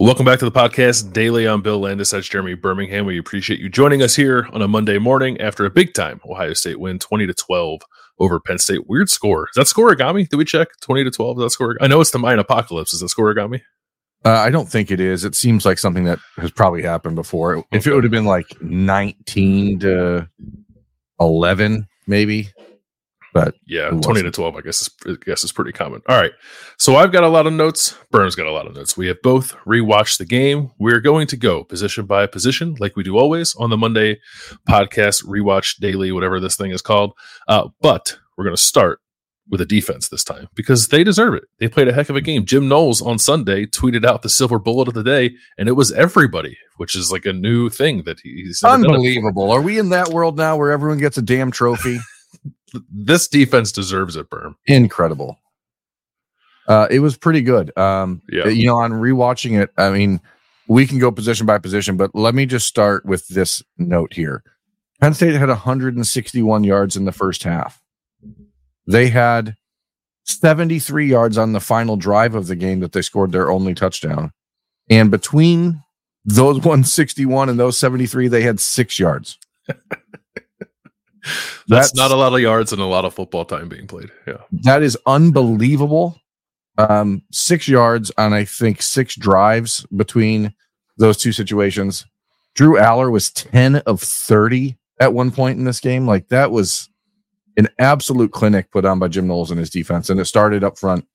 Welcome back to the podcast daily. I'm Bill Landis. That's Jeremy Birmingham. We appreciate you joining us here on a Monday morning after a big time Ohio State win 20 to 12 over Penn State. Weird score. Is that scorigami? Did we check 20 to 12? Is that score? I know it's the Mayan apocalypse. Is that score scorigami? Uh, I don't think it is. It seems like something that has probably happened before. If it would have been like 19 to 11, maybe, but yeah, twenty to twelve, I guess is I guess is pretty common. All right, so I've got a lot of notes. Burns got a lot of notes. We have both rewatched the game. We're going to go position by position, like we do always on the Monday podcast, rewatch daily, whatever this thing is called. Uh, but we're going to start with a defense this time because they deserve it. They played a heck of a game. Jim Knowles on Sunday tweeted out the silver bullet of the day, and it was everybody, which is like a new thing that he's unbelievable. Are we in that world now where everyone gets a damn trophy? this defense deserves it, Berm. Incredible. Uh, it was pretty good. Um, yeah. You know, on rewatching it, I mean, we can go position by position, but let me just start with this note here. Penn State had 161 yards in the first half. They had 73 yards on the final drive of the game that they scored their only touchdown. And between those 161 and those 73, they had six yards. That's, That's, not a lot of yards and a lot of football time being played. Yeah. That is unbelievable. Um, six yards on, I think, six drives between those two situations. Drew Allar was 10 of 30 at one point in this game. Like that was an absolute clinic put on by Jim Knowles and his defense. And it started up front.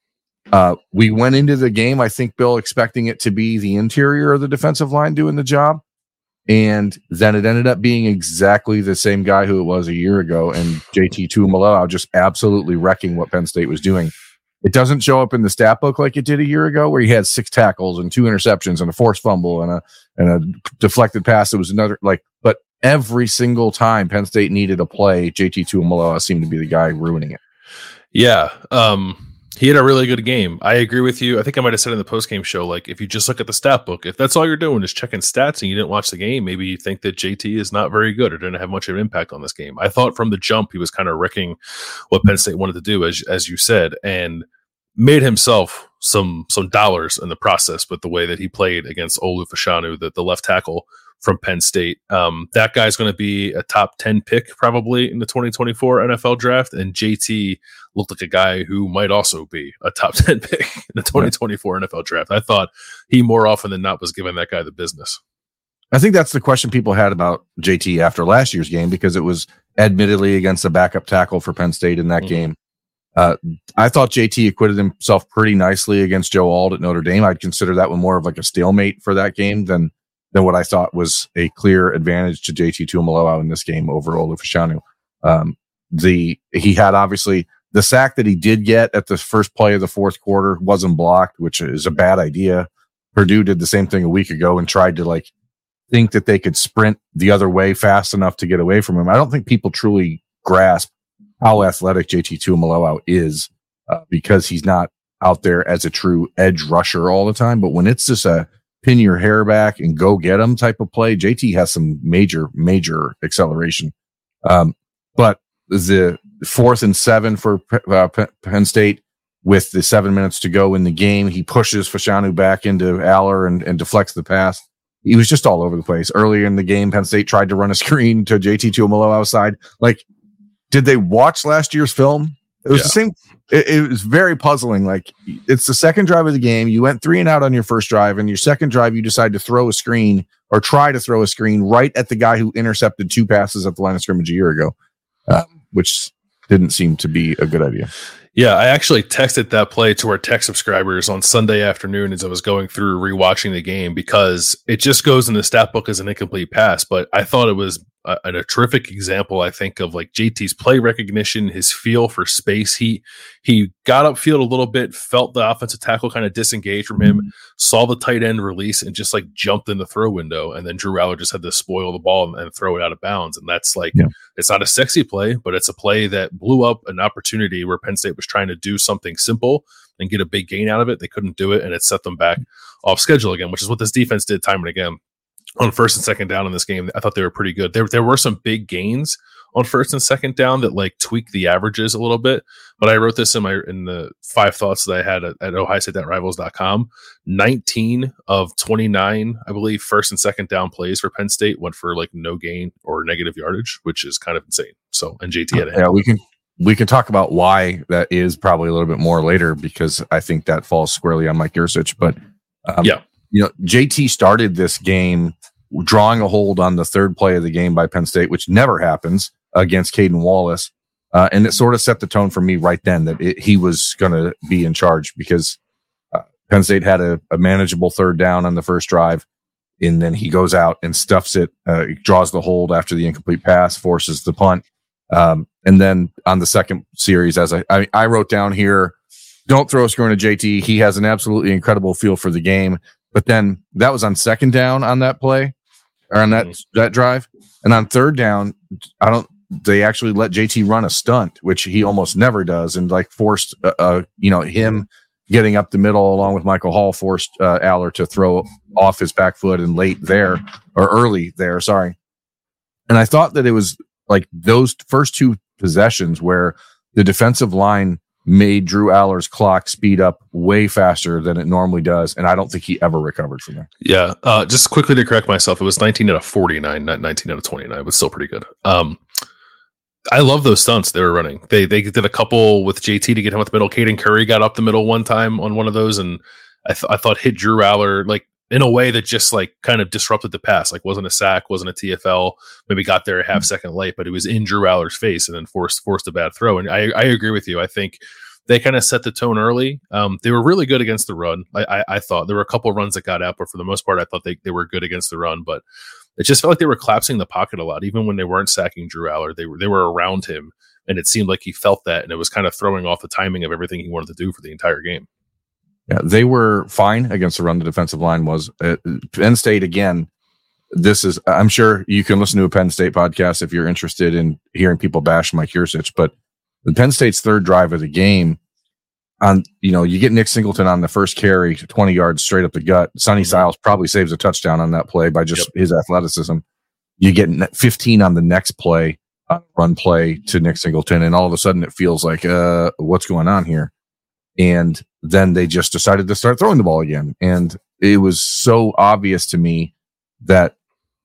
Uh, we went into the game, I think, Bill, expecting it to be the interior of the defensive line doing the job. And then it ended up being exactly the same guy who it was a year ago. And JT Tuimoloau just absolutely wrecking what Penn State was doing. It doesn't show up in the stat book like it did a year ago, where he had six tackles and two interceptions and a forced fumble and a and a deflected pass. It was another like, but every single time Penn State needed a play, JT Tuimoloau seemed to be the guy ruining it. Yeah. Um, he had a really good game. I agree with you. I think I might have said in the post game show, like if you just look at the stat book, if that's all you're doing is checking stats and you didn't watch the game, maybe you think that JT is not very good or didn't have much of an impact on this game. I thought from the jump he was kind of wrecking what Penn State wanted to do, as as you said, and made himself some some dollars in the process with the way that he played against Olu Fashanu, the, the left tackle from Penn State. Um, that guy's going to be a top 10 pick probably in the 2024 NFL draft. And JT looked like a guy who might also be a top 10 pick in the 2024 right. NFL draft. I thought he more often than not was giving that guy the business. I think that's the question people had about JT after last year's game because it was admittedly against a backup tackle for Penn State in that mm-hmm. game. Uh, I thought JT acquitted himself pretty nicely against Joe Alt at Notre Dame. I'd consider that one more of like a stalemate for that game than than what I thought was a clear advantage to JT Tuimoloau in this game over Olu Fashanu. Um, the he had obviously the sack that he did get at the first play of the fourth quarter wasn't blocked, which is a bad idea. Purdue did the same thing a week ago and tried to like think that they could sprint the other way fast enough to get away from him. I don't think people truly grasp how athletic JT Tuimoloau is uh, because he's not out there as a true edge rusher all the time. But when it's just a pin your hair back and go get them type of play. JT has some major, major acceleration. Um, but the fourth and seven for uh, Penn State with the seven minutes to go in the game, he pushes Fashanu back into Allar and, and deflects the pass. He was just all over the place. Earlier in the game, Penn State tried to run a screen to JT Tuimoloau outside. Like, did they watch last year's film? It was yeah. the same. It, it, was very puzzling. Like it's the second drive of the game. You went three and out on your first drive, and your second drive, you decide to throw a screen or try to throw a screen right at the guy who intercepted two passes at the line of scrimmage a year ago, uh, which didn't seem to be a good idea. Yeah, I actually texted that play to our tech subscribers on Sunday afternoon as I was going through rewatching the game because it just goes in the stat book as an incomplete pass. But I thought it was a, a, terrific example, I think, of like JT's play recognition, his feel for space. He he got upfield a little bit, felt the offensive tackle kind of disengage from him, mm-hmm. saw the tight end release, and just like jumped in the throw window. And then Drew Allar just had to spoil the ball and, and throw it out of bounds. And that's like yeah. it's not a sexy play, but it's a play that blew up an opportunity where Penn State was trying to do something simple and get a big gain out of it. They couldn't do it, and it set them back off schedule again, which is what this defense did time and again on first and second down in this game. I thought they were pretty good. There, there were some big gains on first and second down that like tweak the averages a little bit. But I wrote this in my in the five thoughts that I had at, at Ohio State Rivals.com. 19 of 29, I believe, first and second down plays for Penn State went for like no gain or negative yardage, which is kind of insane. So and JT had yeah, we can we can talk about why that is probably a little bit more later because I think that falls squarely on Mike Yurcich. But um, yeah, you know, JT started this game drawing a hold on the third play of the game by Penn State, which never happens against Caedan Wallace. Uh, and it sort of set the tone for me right then that it, he was going to be in charge because uh, Penn State had a, a, manageable third down on the first drive. And then he goes out and stuffs it, uh, draws the hold after the incomplete pass, forces the punt. Um, and then on the second series, as I, I, I wrote down here, don't throw a screen to JT. He has an absolutely incredible feel for the game. But then that was on second down on that play or on that mm-hmm. that drive. And on third down, I don't. They actually let JT run a stunt, which he almost never does, and like forced, uh, uh, you know, him getting up the middle along with Michael Hall forced uh, Allar to throw off his back foot and late there or early there. Sorry. And I thought that it was like those first two possessions where the defensive line made Drew Allar's clock speed up way faster than it normally does, and I don't think he ever recovered from that. Yeah, uh, just quickly to correct myself, it was 19 out of 49, not 19 out of 29, but still pretty good. Um, I love those stunts they were running. They they did a couple with JT to get him up the middle. Caden Curry got up the middle one time on one of those, and I, th- I thought hit Drew Allar like in a way that just like kind of disrupted the pass. Like wasn't a sack, wasn't a TFL. Maybe got there a half second late, but it was in Drew Allar's face and then forced forced a bad throw. And I, I agree with you. I think they kind of set the tone early. Um, they were really good against the run. I, I, I, thought there were a couple runs that got out, but for the most part, I thought they, they were good against the run. But it just felt like they were collapsing the pocket a lot, even when they weren't sacking Drew Allar. They were they were around him, and it seemed like he felt that, and it was kind of throwing off the timing of everything he wanted to do for the entire game. Yeah, they were fine against the run. The defensive line was uh, Penn State again. This is, I'm sure you can listen to a Penn State podcast if you're interested in hearing people bash Mike Yurcich, but the Penn State's third drive of the game on, you know, you get Nick Singleton on the first carry, 20 yards straight up the gut. Sonny mm-hmm. Styles probably saves a touchdown on that play by just yep. his athleticism. You get 15 on the next play, uh, run play to Nick Singleton, and all of a sudden it feels like, uh, what's going on here? And then they just decided to start throwing the ball again. And it was so obvious to me that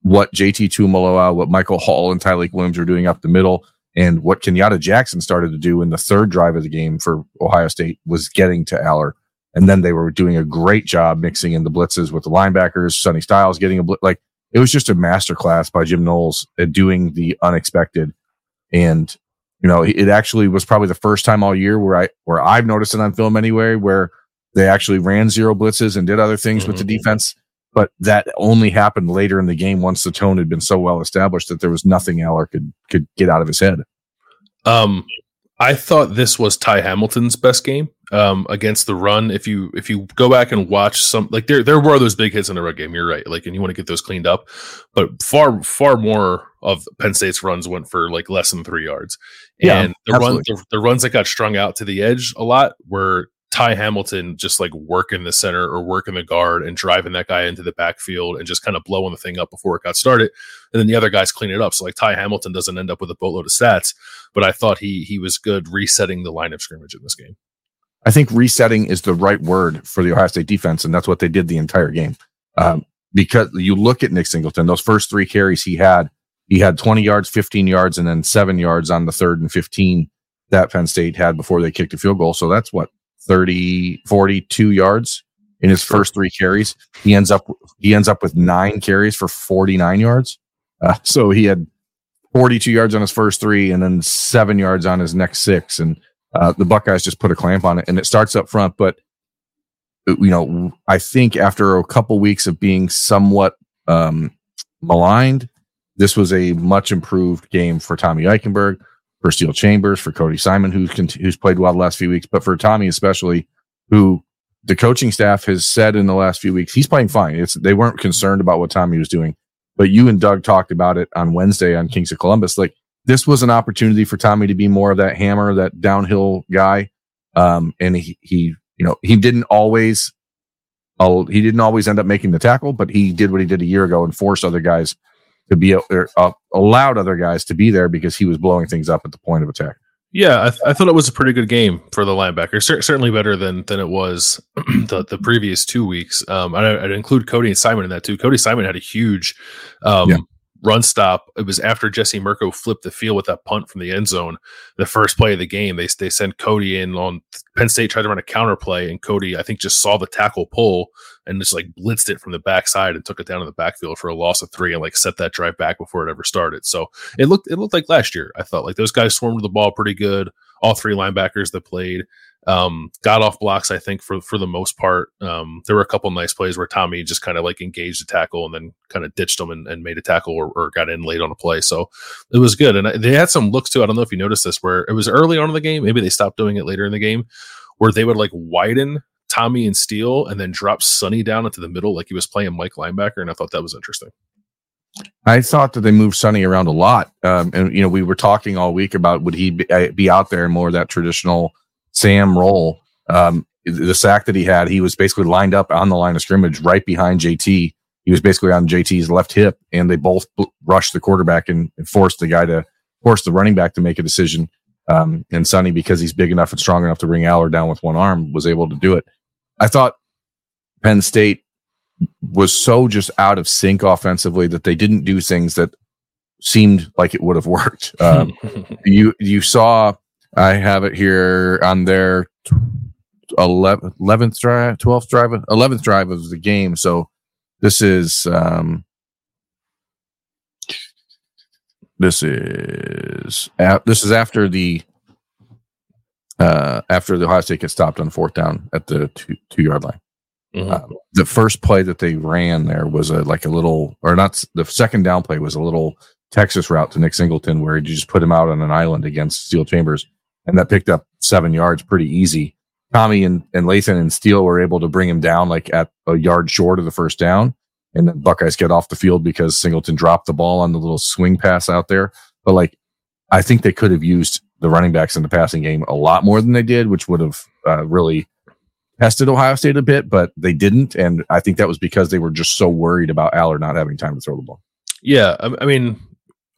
what JT Tuimoloau, what Michael Hall and Tyleik Williams were doing up the middle, and what Kenyatta Jackson started to do in the third drive of the game for Ohio State was getting to Allar. And then they were doing a great job mixing in the blitzes with the linebackers, Sonny Styles getting a blitz. Like it was just a masterclass by Jim Knowles at doing the unexpected. And you know, it actually was probably the first time all year where I where I've noticed it on film anyway, where they actually ran zero blitzes and did other things mm-hmm. with the mm-hmm. defense. But that only happened later in the game once the tone had been so well established that there was nothing Allar could could get out of his head. Um, I thought this was Ty Hamilton's best game um, against the run. If you if you go back and watch some, like there there were those big hits in the run game. You're right, like, and you want to get those cleaned up, but far far more of Penn State's runs went for like less than three yards. Yeah, and the run the, the runs that got strung out to the edge a lot were Ty Hamilton just like working the center or working the guard and driving that guy into the backfield and just kind of blowing the thing up before it got started. And then the other guys clean it up. So like Ty Hamilton doesn't end up with a boatload of stats, but I thought he he was good resetting the line of scrimmage in this game. I think resetting is the right word for the Ohio State defense, and that's what they did the entire game. Um, because you look at Nick Singleton, those first three carries he had, he had 20 yards, 15 yards, and then seven yards on the third and 15 that Penn State had before they kicked a field goal. So that's what 30, 42 yards in his first three carries. He ends up he ends up with nine carries for 49 yards. Uh, so he had 42 yards on his first three and then seven yards on his next six. And uh, the Buckeyes just put a clamp on it and it starts up front. But, uh, you know, I think after a couple weeks of being somewhat um, maligned, this was a much improved game for Tommy Eichenberg for Steele Chambers, for Cody Simon, who's who's played well the last few weeks, but for Tommy especially, who the coaching staff has said in the last few weeks he's playing fine. It's they weren't concerned about what Tommy was doing, but you and Doug talked about it on Wednesday on Kings of Columbus. Like this was an opportunity for Tommy to be more of that hammer, that downhill guy, um, and he he you know he didn't always. he didn't always end up making the tackle, but he did what he did a year ago and forced other guys to be or, uh, allowed other guys to be there because he was blowing things up at the point of attack. Yeah, I, th- I thought it was a pretty good game for the linebacker. C- certainly better than than it was the, the previous two weeks. Um, I, I'd include Cody and Simon in that too. Cody Simon had a huge um, yeah run stop. It was after Jesse Mirco flipped the field with that punt from the end zone. The first play of the game, they they sent Cody in on Penn State tried to run a counter play, and Cody I think just saw the tackle pull and just like blitzed it from the backside and took it down in the backfield for a loss of three and like set that drive back before it ever started. So it looked it looked like last year. I thought like those guys swarmed the ball pretty good. All three linebackers that played um, got off blocks, I think, for for the most part. Um, there were a couple nice plays where Tommy just kind of like engaged a tackle and then kind of ditched them and, and made a tackle or, or, got in late on a play. So it was good. And they had some looks too. I don't know if you noticed this, where it was early on in the game. Maybe they stopped doing it later in the game, where they would like widen Tommy and Steele and then drop Sonny down into the middle like he was playing Mike linebacker. And I thought that was interesting. I thought that they moved Sonny around a lot. Um, and, you know, we were talking all week about would he be, uh, be out there more that traditional – Sam role. Um, the sack that he had, he was basically lined up on the line of scrimmage right behind JT. He was basically on JT's left hip, and they both rushed the quarterback and, and forced the guy to force the running back to make a decision. Um, and Sonny, because he's big enough and strong enough to bring Allar down with one arm, was able to do it. I thought Penn State was so just out of sync offensively that they didn't do things that seemed like it would have worked. Um, you you saw I have it here on their 11th, 11th drive, 12th drive, 11th drive of the game. So this is, um, this is, this is after the, uh, after the Ohio State gets stopped on fourth down at the two, two yard line. Mm-hmm. Um, the first play that they ran there was a like a little, or not the second down play was a little Texas route to Nick Singleton where you just put him out on an island against Steele Chambers and that picked up seven yards pretty easy. Tommy and, and Lathan and Steele were able to bring him down like at a yard short of the first down. And then Buckeyes get off the field because Singleton dropped the ball on the little swing pass out there. But like, I think they could have used the running backs in the passing game a lot more than they did, which would have uh, really tested Ohio State a bit, but they didn't. And I think that was because they were just so worried about Allar not having time to throw the ball. Yeah. I mean,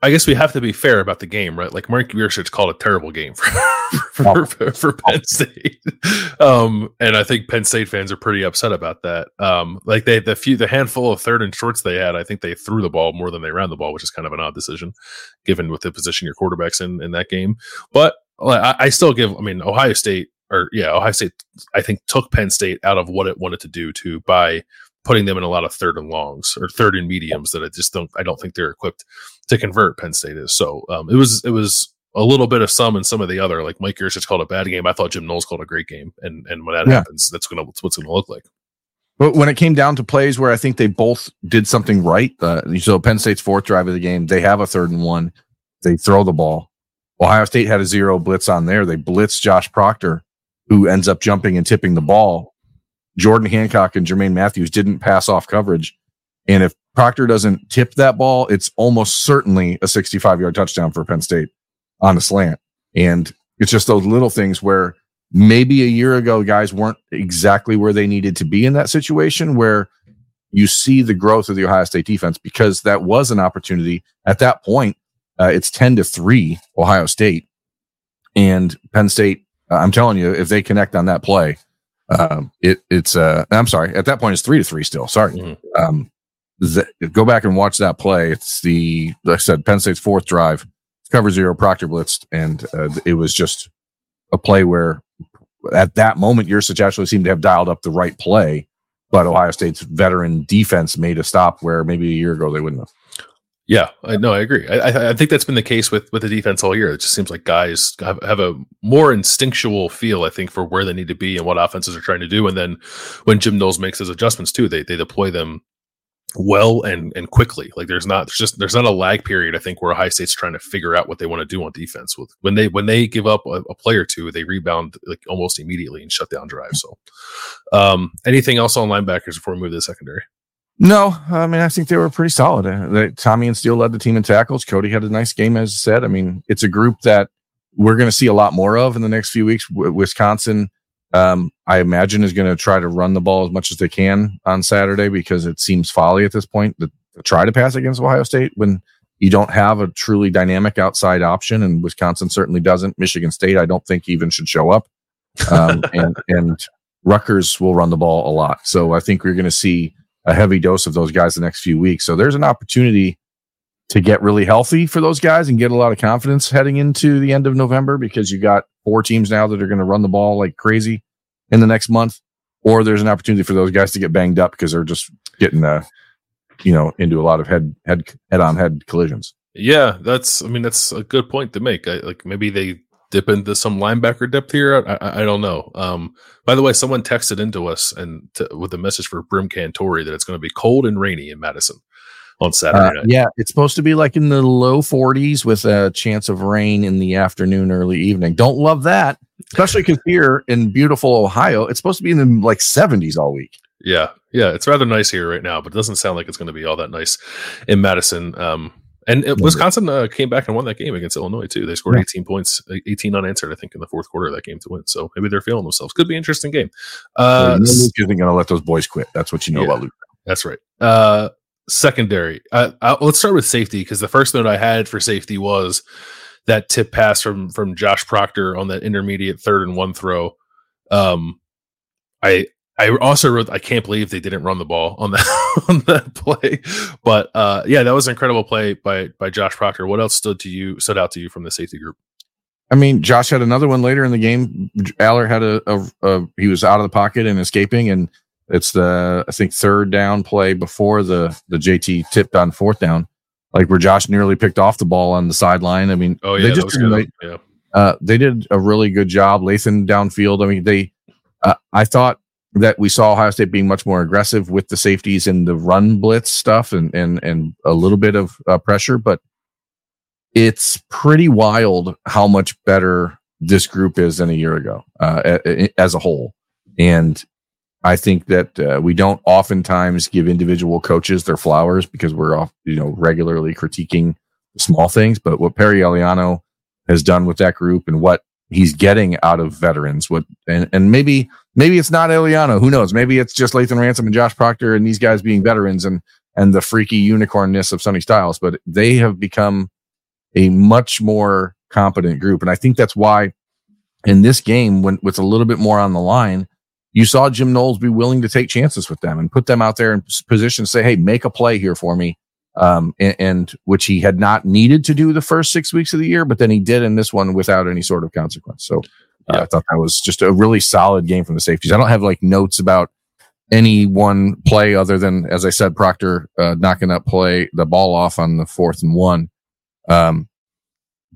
I guess we have to be fair about the game, right? Like Mark Yurcich called a terrible game for for, for, for, Penn State, um, and I think Penn State fans are pretty upset about that. Um, like they the few the handful of third and shorts they had, I think they threw the ball more than they ran the ball, which is kind of an odd decision given with the position your quarterbacks in in that game. But I, I still give. I mean, Ohio State or yeah, Ohio State, I think took Penn State out of what it wanted to do to by putting them in a lot of third and longs or third and mediums that I just don't I don't think they're equipped to convert. Penn State is so um, it was it was a little bit of some and some of the other. Like Mike Yurcich called a bad game. I thought Jim Knowles called a great game, and and when that yeah. happens, that's gonna that's what's gonna look like. But when it came down to plays where I think they both did something right, uh, so Penn State's fourth drive of the game, they have a third and one, they throw the ball. Ohio State had a zero blitz on there. They blitz Josh Proctor, who ends up jumping and tipping the ball. Jordan Hancock and Jermaine Matthews didn't pass off coverage. And if Proctor doesn't tip that ball, it's almost certainly a 65 yard touchdown for Penn State on a slant. And it's just those little things where maybe a year ago, guys weren't exactly where they needed to be in that situation where you see the growth of the Ohio State defense because that was an opportunity at that point. Uh, it's 10 to 3 Ohio State and Penn State. I'm telling you, if they connect on that play, um, it it's uh, I'm sorry. At that point, it's three to three still. Sorry. Mm-hmm. Um, th- go back and watch that play. It's the like I said, Penn State's fourth drive, cover zero, Proctor blitzed, and uh, it was just a play where at that moment Yurcich actually seemed to have dialed up the right play, but Ohio State's veteran defense made a stop where maybe a year ago they wouldn't have. Yeah, I no, I agree. I, I think that's been the case with with the defense all year. It just seems like guys have, have a more instinctual feel, I think, for where they need to be and what offenses are trying to do. And then when Jim Knowles makes his adjustments too, they they deploy them well and and quickly. Like there's not there's just there's not a lag period. I think where Ohio State's trying to figure out what they want to do on defense. With when they when they give up a, a play or two, they rebound like almost immediately and shut down drives. So, um, anything else on linebackers before we move to the secondary? No, I mean I think they were pretty solid. Uh, Tommy and Steele led the team in tackles. Cody had a nice game, as I said. I mean, it's a group that we're going to see a lot more of in the next few weeks. W- Wisconsin, um, I imagine, is going to try to run the ball as much as they can on Saturday because it seems folly at this point to try to pass against Ohio State when you don't have a truly dynamic outside option, and Wisconsin certainly doesn't. Michigan State, I don't think even should show up, um, and and Rutgers will run the ball a lot. So I think we're going to see a heavy dose of those guys the next few weeks. So there's an opportunity to get really healthy for those guys and get a lot of confidence heading into the end of November because you got four teams now that are going to run the ball like crazy in the next month. Or there's an opportunity for those guys to get banged up because they're just getting uh, you know, into a lot of head head head on head collisions. Yeah, that's. I mean, that's a good point to make. I, like maybe they dip into some linebacker depth here. I, I, I, don't know. Um, by the way, someone texted into us and to, with a message for Brim Cantori that it's going to be cold and rainy in Madison on Saturday uh, night. Yeah, it's supposed to be like in the low 40s with a chance of rain in the afternoon, early evening. Don't love that, especially because here in beautiful Ohio, it's supposed to be in the like 70s all week. Yeah, yeah, it's rather nice here right now, but it doesn't sound like it's going to be all that nice in Madison. Um, and it, Wisconsin uh, came back and won that game against Illinois too. They scored yeah. 18 points, 18 unanswered, I think, in the fourth quarter of that game to win. So maybe they're feeling themselves. Could be an interesting game. Uh, Luke isn't going to let those boys quit. That's what you know yeah, about Luke. That's right. Uh, secondary. Uh, uh, let's start with safety because the first note I had for safety was that tip pass from from Josh Proctor on that intermediate third and one throw. Um, I I also wrote I can't believe they didn't run the ball on that on that play. But uh, yeah, that was an incredible play by by Josh Proctor. What else stood to you stood out to you from the safety group? I mean, Josh had another one later in the game. Allar had a, a, a he was out of the pocket and escaping, and it's the I think third down play before the the JT tipped on fourth down, like where Josh nearly picked off the ball on the sideline. I mean, oh yeah, they just yeah. Uh, they did a really good job. Lathan downfield. I mean, they uh, I thought that we saw Ohio State being much more aggressive with the safeties and the run blitz stuff and and and a little bit of uh, pressure, but it's pretty wild how much better this group is than a year ago uh, as a whole. And I think that uh, we don't oftentimes give individual coaches their flowers because we're off, you know, regularly critiquing small things. But what Perry Eliano has done with that group and what he's getting out of veterans. What and, and maybe maybe it's not Eliano. Who knows? Maybe it's just Lathan Ransom and Josh Proctor and these guys being veterans and and the freaky unicornness of Sonny Styles. But they have become a much more competent group, and I think that's why in this game, when with a little bit more on the line, you saw Jim Knowles be willing to take chances with them and put them out there in position to say, "Hey, make a play here for me." Um, and, and, which he had not needed to do the first six weeks of the year, but then he did in this one without any sort of consequence. So uh, yeah. I thought that was just a really solid game from the safeties. I don't have like notes about any one play other than, as I said, Proctor uh, knocking that play, the ball off on the fourth and one. Um,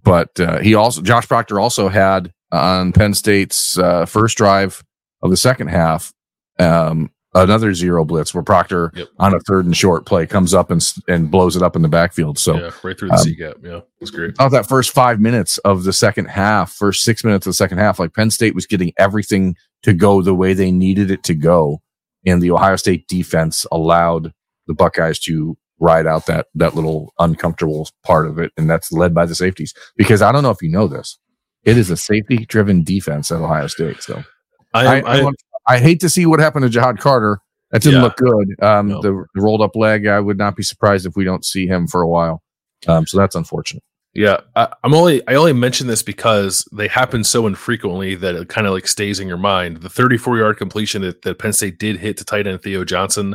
but uh, he also, Josh Proctor also had on Penn State's uh, first drive of the second half, um, another zero blitz where Proctor yep. on a third and short play comes up and and blows it up in the backfield. So yeah, right through the um, C gap. Yeah, it's great. Out that first five minutes of the second half, first six minutes of the second half, like Penn State was getting everything to go the way they needed it to go, and the Ohio State defense allowed the Buckeyes to ride out that that little uncomfortable part of it, and that's led by the safeties. Because I don't know if you know this, it is a safety driven defense at Ohio State. So. I, I, I, I hate to see what happened to Ja'Had Carter. That didn't yeah. look good. Um, no. the, the, rolled up leg. I would not be surprised if we don't see him for a while. Um, so that's unfortunate. Yeah, I, am only I only mention this because they happen so infrequently that it kind of like stays in your mind. The 34 yard completion that, that Penn State did hit to tight end Theo Johnson,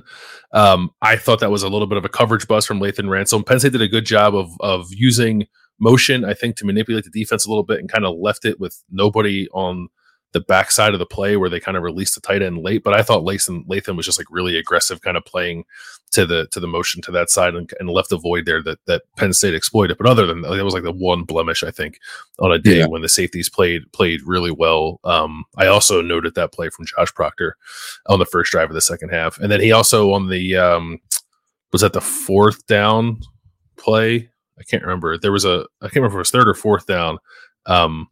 um, I thought that was a little bit of a coverage bust from Lathan Ransom. Penn State did a good job of of using motion, I think, to manipulate the defense a little bit and kind of left it with nobody on the backside of the play where they kind of released the tight end late. But I thought Lathan, Lathan was just like really aggressive, kind of playing to the to the motion to that side and, and left a void there that that Penn State exploited. But other than that, that was like the one blemish I think on a day yeah. when the safeties played played really well. Um, I also noted that play from Josh Proctor on the first drive of the second half, and then he also on the um, was that the fourth down play. I can't remember. There was a I can't remember if it was third or fourth down. Um,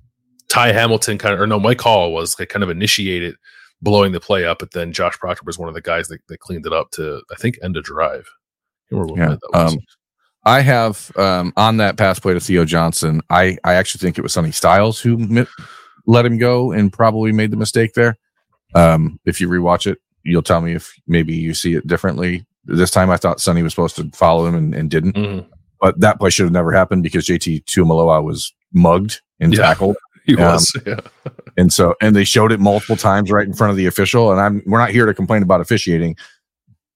Ty Hamilton kind of, or no, Mike Hall was like kind of initiated blowing the play up, but then Josh Proctor was one of the guys that, that cleaned it up to, I think, end a drive. yeah. Um, I have um, on that pass play to Theo Johnson. I I actually think it was Sonny Styles who mi- let him go and probably made the mistake there. Um, if you rewatch it, you'll tell me if maybe you see it differently. this time I thought Sonny was supposed to follow him and, and didn't. Mhm. But that play should have never happened because JT Tuimoloau was mugged and Yeah. tackled. He Um, was. Yeah. And so, and they showed it multiple times right in front of the official. And I'm, we're not here to complain about officiating,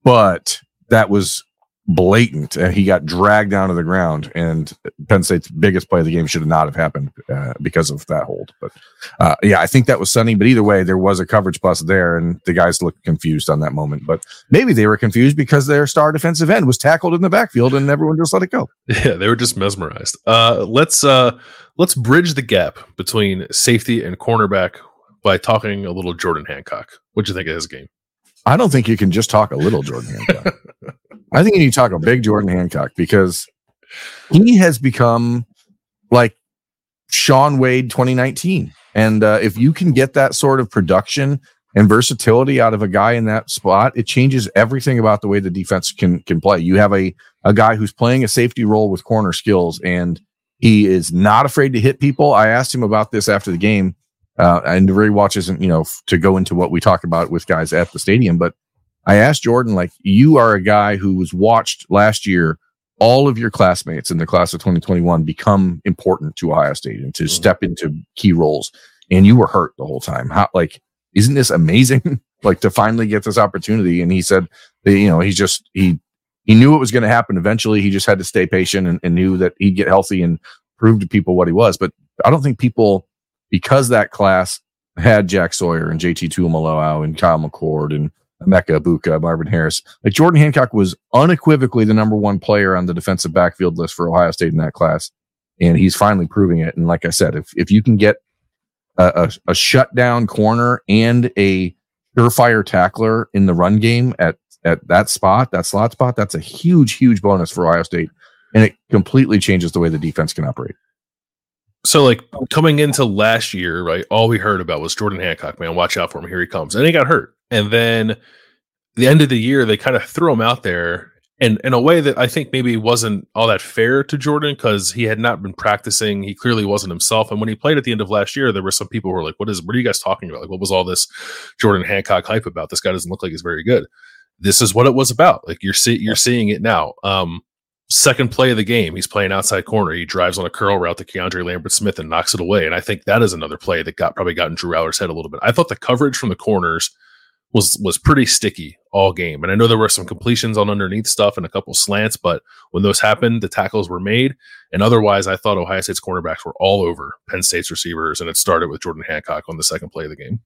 but that was blatant. And he got dragged down to the ground. And Penn State's biggest play of the game should not have happened uh, because of that hold. But uh, yeah, I think that was Sonny. But either way, there was a coverage bust there, and the guys looked confused on that moment. But maybe they were confused because their star defensive end was tackled in the backfield, and everyone just let it go. Yeah, they were just mesmerized. Uh, let's uh, let's bridge the gap between safety and cornerback by talking a little Jordan Hancock. What'd you think of his game? I don't think you can just talk a little Jordan Hancock. I think you need to talk a big Jordan Hancock because he has become like Shaun Wade 2019. And uh, if you can get that sort of production and versatility out of a guy in that spot, it changes everything about the way the defense can can play. You have a a guy who's playing a safety role with corner skills, and he is not afraid to hit people. I asked him about this after the game, uh, and the rewatch isn't you know f- to go into what we talk about with guys at the stadium, but I asked Jordan like, you are a guy who was watched last year. All of your classmates in the class of 2021 become important to Ohio State and to Mhm. step into key roles, and you were hurt the whole time. How like isn't this amazing? like to finally get this opportunity. And he said, that, you know, he's just he he knew it was going to happen eventually. He just had to stay patient and, and knew that he'd get healthy and prove to people what he was. But I don't think people, because that class had Jack Sawyer and JT Tuimoloau and Kyle McCord and Emeka Egbuka, Marvin Harrison, like Jordan Hancock was unequivocally the number one player on the defensive backfield list for Ohio State in that class. And he's finally proving it. And like I said, if, if you can get a, a, a shutdown corner and a surefire tackler in the run game at at that spot, that slot spot, that's a huge, huge bonus for Ohio State. And it completely changes the way the defense can operate. So, like coming into last year, right? All we heard about was Jordan Hancock. Man, watch out for him. Here he comes. And he got hurt. And then the end of the year, they kind of threw him out there, and in a way that I think maybe wasn't all that fair to Jordan because he had not been practicing. He clearly wasn't himself. And when he played at the end of last year, there were some people who were like, "What is? What are you guys talking about? Like, what was all this Jordan Hancock hype about? This guy doesn't look like he's very good." This is what it was about. Like you're see, you're seeing it now. Um, second play of the game, he's playing outside corner. He drives on a curl route to Keandre Lambert Smith and knocks it away. And I think that is another play that got probably got in Drew Allar's head a little bit. I thought the coverage from the corners was was pretty sticky all game. And I know there were some completions on underneath stuff and a couple slants, but when those happened, the tackles were made. And otherwise, I thought Ohio State's cornerbacks were all over Penn State's receivers, and it started with Jordan Hancock on the second play of the game.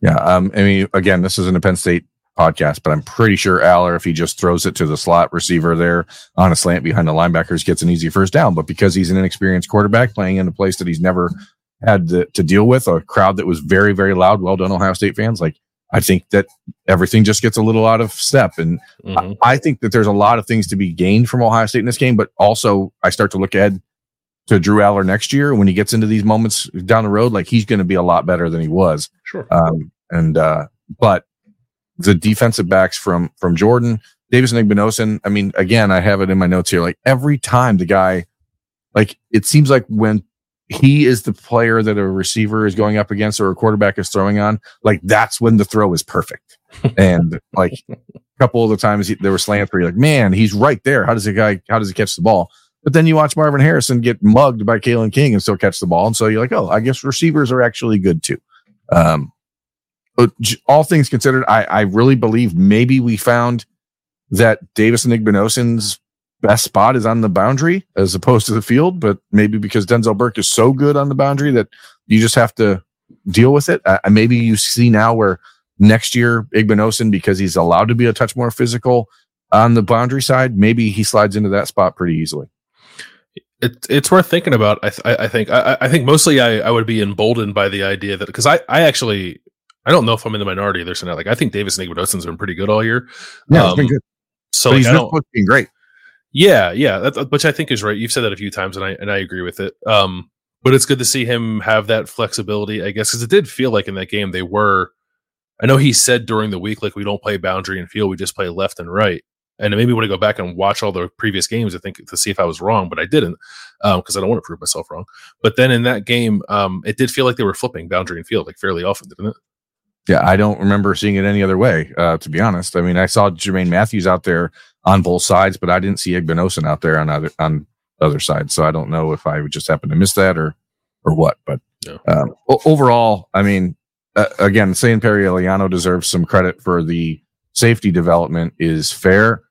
Yeah. Um, I mean, again, this isn't a Penn State podcast, but I'm pretty sure Allar, if he just throws it to the slot receiver there on a slant behind the linebackers, gets an easy first down. But because he's an inexperienced quarterback playing in a place that he's never had to, to deal with, a crowd that was very, very loud, well done, Ohio State fans, like I think that everything just gets a little out of step. And Mhm. I think that there's a lot of things to be gained from Ohio State in this game, but also I start to look ahead to Drew Allar next year when he gets into these moments down the road, like he's going to be a lot better than he was. Sure. Um, and uh, but the defensive backs from from Jordan, Davison Igbinosun, I mean, again, I have it in my notes here. Like every time the guy, like it seems like when he is the player that a receiver is going up against or a quarterback is throwing on, like that's when the throw is perfect. and like a couple of the times he, there were slants where you're like, man, he's right there. How does the guy? How does he catch the ball? But then you watch Marvin Harrison get mugged by Kalen King and still catch the ball, and so you're like, oh, I guess receivers are actually good too. Um, but all things considered, I, I really believe maybe we found that Davison Igbinosun's best spot is on the boundary as opposed to the field, but maybe because Denzel Burke is so good on the boundary that you just have to deal with it. Uh, maybe you see now where next year Igbinosun, because he's allowed to be a touch more physical on the boundary side, maybe he slides into that spot pretty easily. it, it's worth thinking about. I, th- I think I, I think mostly I, I would be emboldened by the idea that because I, I actually I don't know if I'm in the minority there tonight. Like I think Davison Igbinosun's been pretty good all year. Yeah, it's been Um, good. So like, he's not don't. supposed to be great. Yeah, yeah, that, which I think is right. You've said that a few times, and I and I agree with it. Um, but it's good to see him have that flexibility, I guess, because it did feel like in that game they were. I know he said during the week like we don't play boundary and field, we just play left and right. And it made me want to go back and watch all the previous games. I think to see if I was wrong, but I didn't because I don't want to prove myself wrong. But then in that game, um, it did feel like they were flipping boundary and field like fairly often, didn't it? Yeah, I don't remember seeing it any other way. Uh, to be honest, I mean, I saw Jermaine Matthews out there on both sides, but I didn't see Igbinosun out there on other on the other side. So I don't know if I would just happen to miss that or or what. But No. um, overall, I mean, uh, again, saying Perry Eliano deserves some credit for the safety development is fair.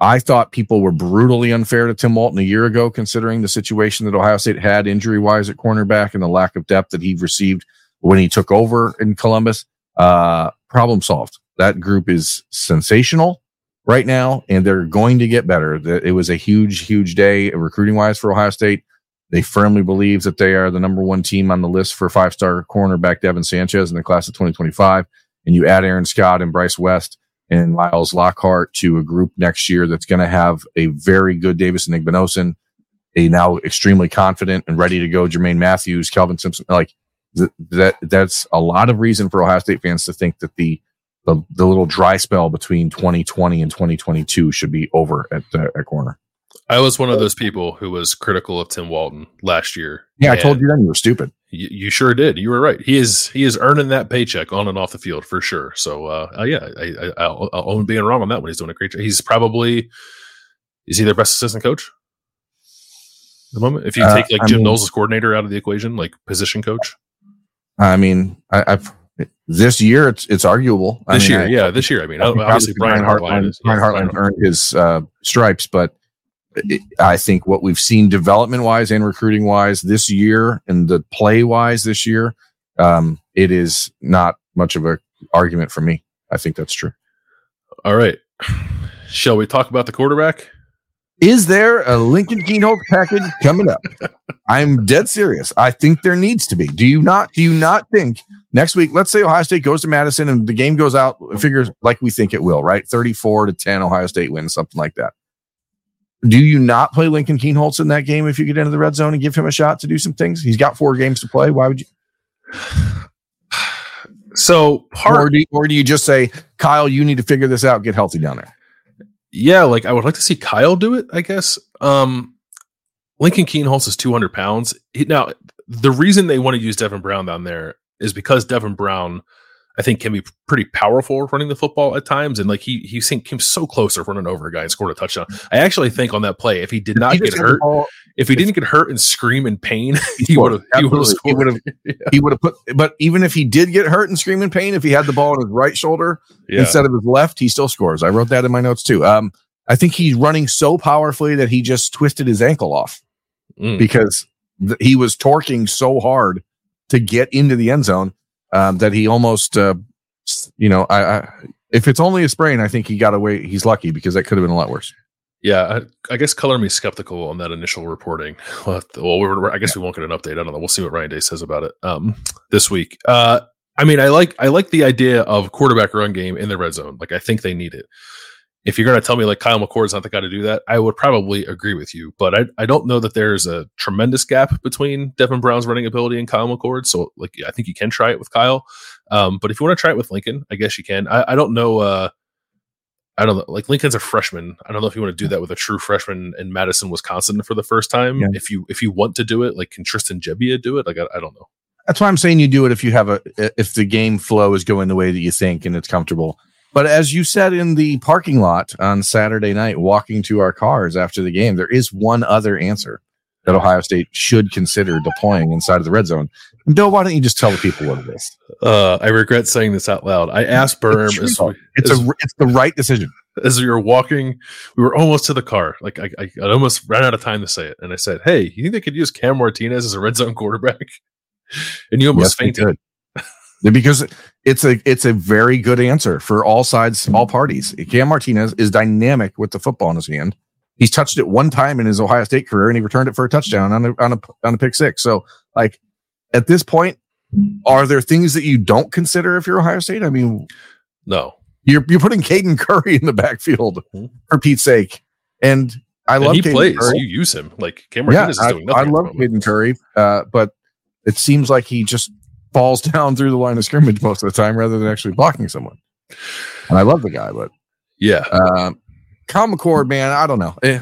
I thought people were brutally unfair to Tim Walton a year ago, considering the situation that Ohio State had injury wise at cornerback and the lack of depth that he received when he took over in Columbus. Uh, problem solved. That group is sensational right now, and they're going to get better. It was a huge, huge day recruiting wise for Ohio State. They firmly believe that they are the number one team on the list for five star cornerback Devin Sanchez in the class of 2025. And you add Aaron Scott and Bryce West and Miles Lockhart to a group next year that's going to have a very good Davison Igbinosun, a now extremely confident and ready to go Jermaine Matthews, Kelvin Simpson. Like th- that, that's a lot of reason for Ohio State fans to think that the the, the little dry spell between 2020 and 2022 should be over at the at corner. I was one of those people who was critical of Tim Walton last year. Yeah, I told you then you were stupid. You, you sure did. You were right. He is he is earning that paycheck on and off the field for sure. So uh, uh, yeah, I, I, I'll, I'll own being wrong on that one. He's doing a great job. He's probably is he their best assistant coach? At the moment, if you Uh, take like I Jim mean- Knowles as coordinator out of the equation, like position coach I mean, I, I've this year it's it's arguable. I this mean, year, I- yeah, this year. I mean, I obviously Brian Hartline, Brian Hartline earned his uh, stripes, but it, I think what we've seen development wise and recruiting wise this year and the play wise this year, um, it is not much of a argument for me. I think that's true. All right, shall we talk about the quarterback? Is there a Lincoln Kienholz package coming up? I'm dead serious. I think there needs to be. Do you not? Do you not think next week? Let's say Ohio State goes to Madison and the game goes out. Figures like we think it will, right? 34 to 10, Ohio State wins, something like that. Do you not play Lincoln Kienholz in that game if you get into the red zone and give him a shot to do some things? He's got four games to play. Why would you? So part Or do, you, or do you just say, Kyle, you need to figure this out, get healthy down there? yeah, like I would like to see Kyle do it. I guess. Um, Lincoln Kienholz is 200 pounds. He, now, the reason they want to use Devin Brown down there is because Devin Brown, I think, can be pretty powerful running the football at times, and like he he seemed- came so close to running over a guy and scored a touchdown. I actually think on that play, if he did not He get just had the hurt, ball- if he didn't get hurt and scream in pain, he would have he would have He would have put but even if he did get hurt and scream in pain if he had the ball on his right shoulder Yeah. instead of his left he still scores. I wrote that in my notes too. Um i think he's running so powerfully that he just twisted his ankle off Mm. because th- he was torquing so hard to get into the end zone um, that he almost uh, you know I, I if it's only a sprain i think he got away he's lucky because that could have been a lot worse Yeah, I, I guess color me skeptical on that initial reporting. We'll, well, we're, I guess we won't get an update. I don't know. We'll see what Ryan Day says about it um, this week. Uh, I mean, I like I like the idea of quarterback run game in the red zone. Like, I think they need it. If you're going to tell me like Kyle McCord's not the guy to do that, I would probably agree with you. But I, I don't know that there's a tremendous gap between Devin Brown's running ability and Kyle McCord. So like, I think you can try it with Kyle. Um, but if you want to try it with Lincoln, I guess you can. I, I don't know. Uh, I don't know. Like Lincoln's a freshman. I don't know if you want to do that with a true freshman in Madison, Wisconsin for the first time. Yeah. If you if you want to do it, like can Tristan Gebbia do it? Like I, I don't know. That's why I'm saying you do it if you have a if the game flow is going the way that you think and it's comfortable. But as you said in the parking lot on Saturday night, walking to our cars after the game, there is one other answer that Ohio State should consider deploying inside of the red zone. Bill, why don't you just tell the people what it is? Uh, I regret saying this out loud. I asked Berm It's, as, it's as, a it's the right decision. as we were walking, we were almost to the car. Like I, I, I almost ran out of time to say it, and I said, "Hey, you think they could use Cam Martinez as a red zone quarterback?" And you almost Yes, fainted. Because it's a it's a very good answer for all sides, all parties. Cam Martinez is dynamic with the football in his hand. He's touched it one time in his Ohio State career, and he returned it for a touchdown on a on a on a pick six. So, like at this point, are there things that you don't consider if you're Ohio State? I mean, No, you're you're putting Caden Curry in the backfield Mhm. for Pete's sake, and I and love he Caden plays. Curry. You use him. Like Cam Yeah, Martinez I, is doing nothing. I love. Caden Curry, uh, but it seems like he just falls down through the line of scrimmage most of the time rather than actually blocking someone. And I love the guy, but Yeah, um, Kyle McCord, man, I don't know. Eh.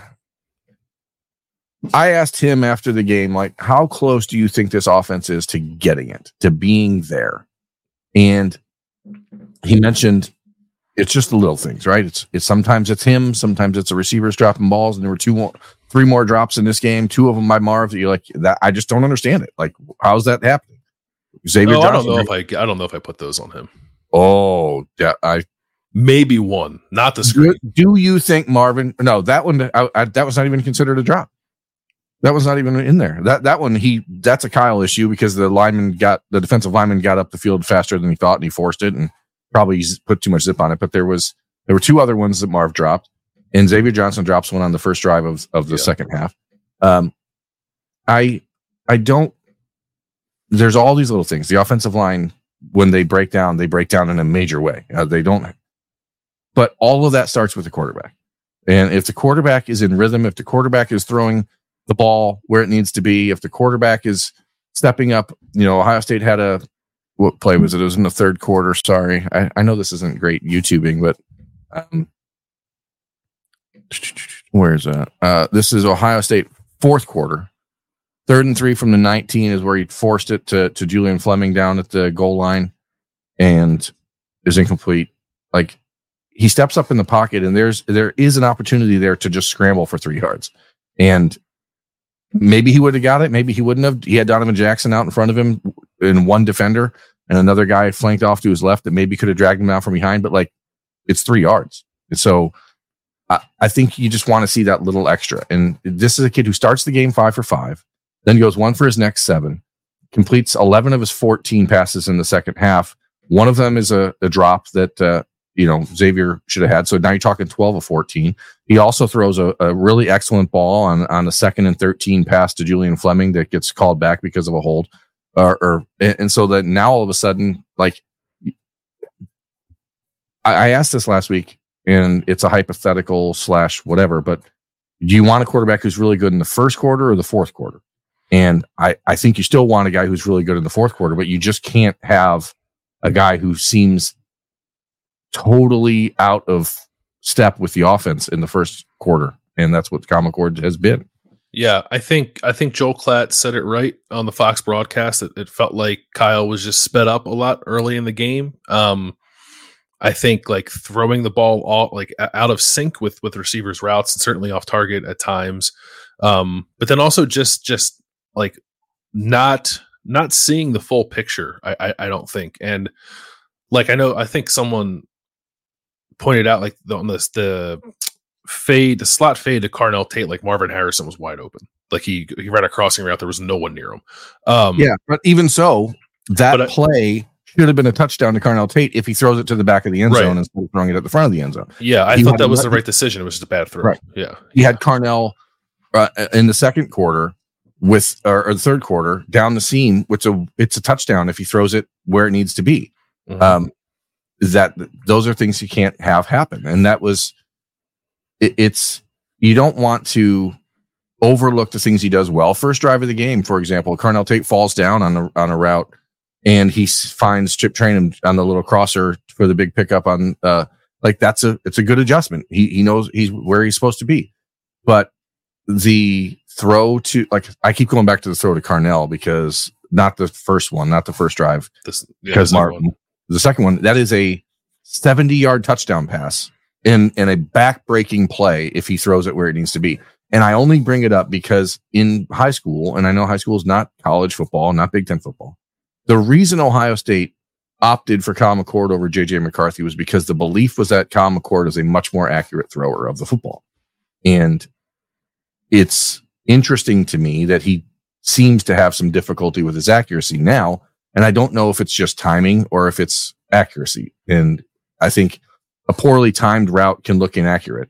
I asked him after the game, like, how close do you think this offense is to getting it, to being there? And he mentioned it's just the little things, right? It's it's sometimes it's him, sometimes it's the receivers dropping balls, and there were two more, three more drops in this game, two of them by Marv. That you're like that. I just don't understand it. Like, how's that happening? Xavier, oh, I don't know if I I don't know if I put those on him. Oh, yeah, I maybe one, not the screen. Do, do you think Marvin? No, that one I, I, that was not even considered a drop. That was not even in there. That that one he that's a Kyle issue because the lineman got the defensive lineman got up the field faster than he thought and he forced it and probably put too much zip on it. But there was there were two other ones that Marv dropped, and Xavier Johnson drops one on the first drive of of the yeah. second half. Um, I I don't. There's all these little things. The offensive line when they break down, they break down in a major way. Uh, they don't. But all of that starts with the quarterback. And if the quarterback is in rhythm, if the quarterback is throwing the ball where it needs to be. If the quarterback is stepping up, you know, Ohio State had a what play was it? It was in the third quarter. Sorry, I, I know this isn't great YouTubing, but um, where is that? Uh, this is Ohio State fourth quarter. Third and three from the 19 is where he forced it to to Julian Fleming down at the goal line and is incomplete. Like he steps up in the pocket and there's there is an opportunity there to just scramble for three yards. And Maybe he would have got it. Maybe he wouldn't have. He had Donovan Jackson out in front of him in one defender and another guy flanked off to his left that maybe could have dragged him out from behind, but like it's three yards. And so I, I think you just want to see that little extra. And this is a kid who starts the game five for five, then goes one for his next seven, completes 11 of his 14 passes in the second half. One of them is a, a drop that uh, you know Xavier should have had. So now you're talking 12 of 14. He also throws a, a really excellent ball on on a second and 13 pass to Julian Fleming that gets called back because of a hold. Or, and so that now all of a sudden, like I, I asked this last week, and it's a hypothetical slash whatever, but do you want a quarterback who's really good in the first quarter or the fourth quarter? And I, I think you still want a guy who's really good in the fourth quarter, but you just can't have a guy who seems totally out of step with the offense in the first quarter, and that's what Kyle McCord has been. Yeah, I think I think Joel Klatt said it right on the Fox broadcast. It, it felt like Kyle was just sped up a lot early in the game. Um, I think like throwing the ball all like out of sync with with receivers' routes and certainly off target at times. Um, but then also just just like not not seeing the full picture. I, I, I don't think and like I know I think someone pointed out like the, on this the fade the slot fade to Carnell Tate like Marvin Harrison was wide open. Like he he ran a crossing route, there was no one near him. Um, yeah, but even so, that I, play should have been a touchdown to Carnell Tate if he throws it to the back of the end right. zone instead of throwing it at the front of the end zone. Yeah, I he thought that was the right decision. It was just a bad throw. Right. Yeah, he had Carnell uh, in the second quarter with or, or, the third quarter down the seam, which a it's a touchdown if he throws it where it needs to be. Mm-hmm. Um, that those are things you can't have happen. And that was, it, it's, you don't want to overlook the things he does well. First drive of the game, for example, Carnell Tate falls down on a, on a route and he finds Chip Trayanum on the little crosser for the big pickup on, uh, like that's a, it's a good adjustment. He, he knows he's where he's supposed to be, but the throw to like, I keep going back to the throw to Carnell because not the first one, not the first drive. This, yeah, because Mark, the second one, that is a 70 yard touchdown pass in, in a back breaking play if he throws it where it needs to be. And I only bring it up because in high school, and I know high school is not college football, not Big Ten football. The reason Ohio State opted for Kyle McCord over JJ McCarthy was because the belief was that Kyle McCord is a much more accurate thrower of the football. And it's interesting to me that he seems to have some difficulty with his accuracy now and I don't know if it's just timing or if it's accuracy. And I think a poorly timed route can look inaccurate.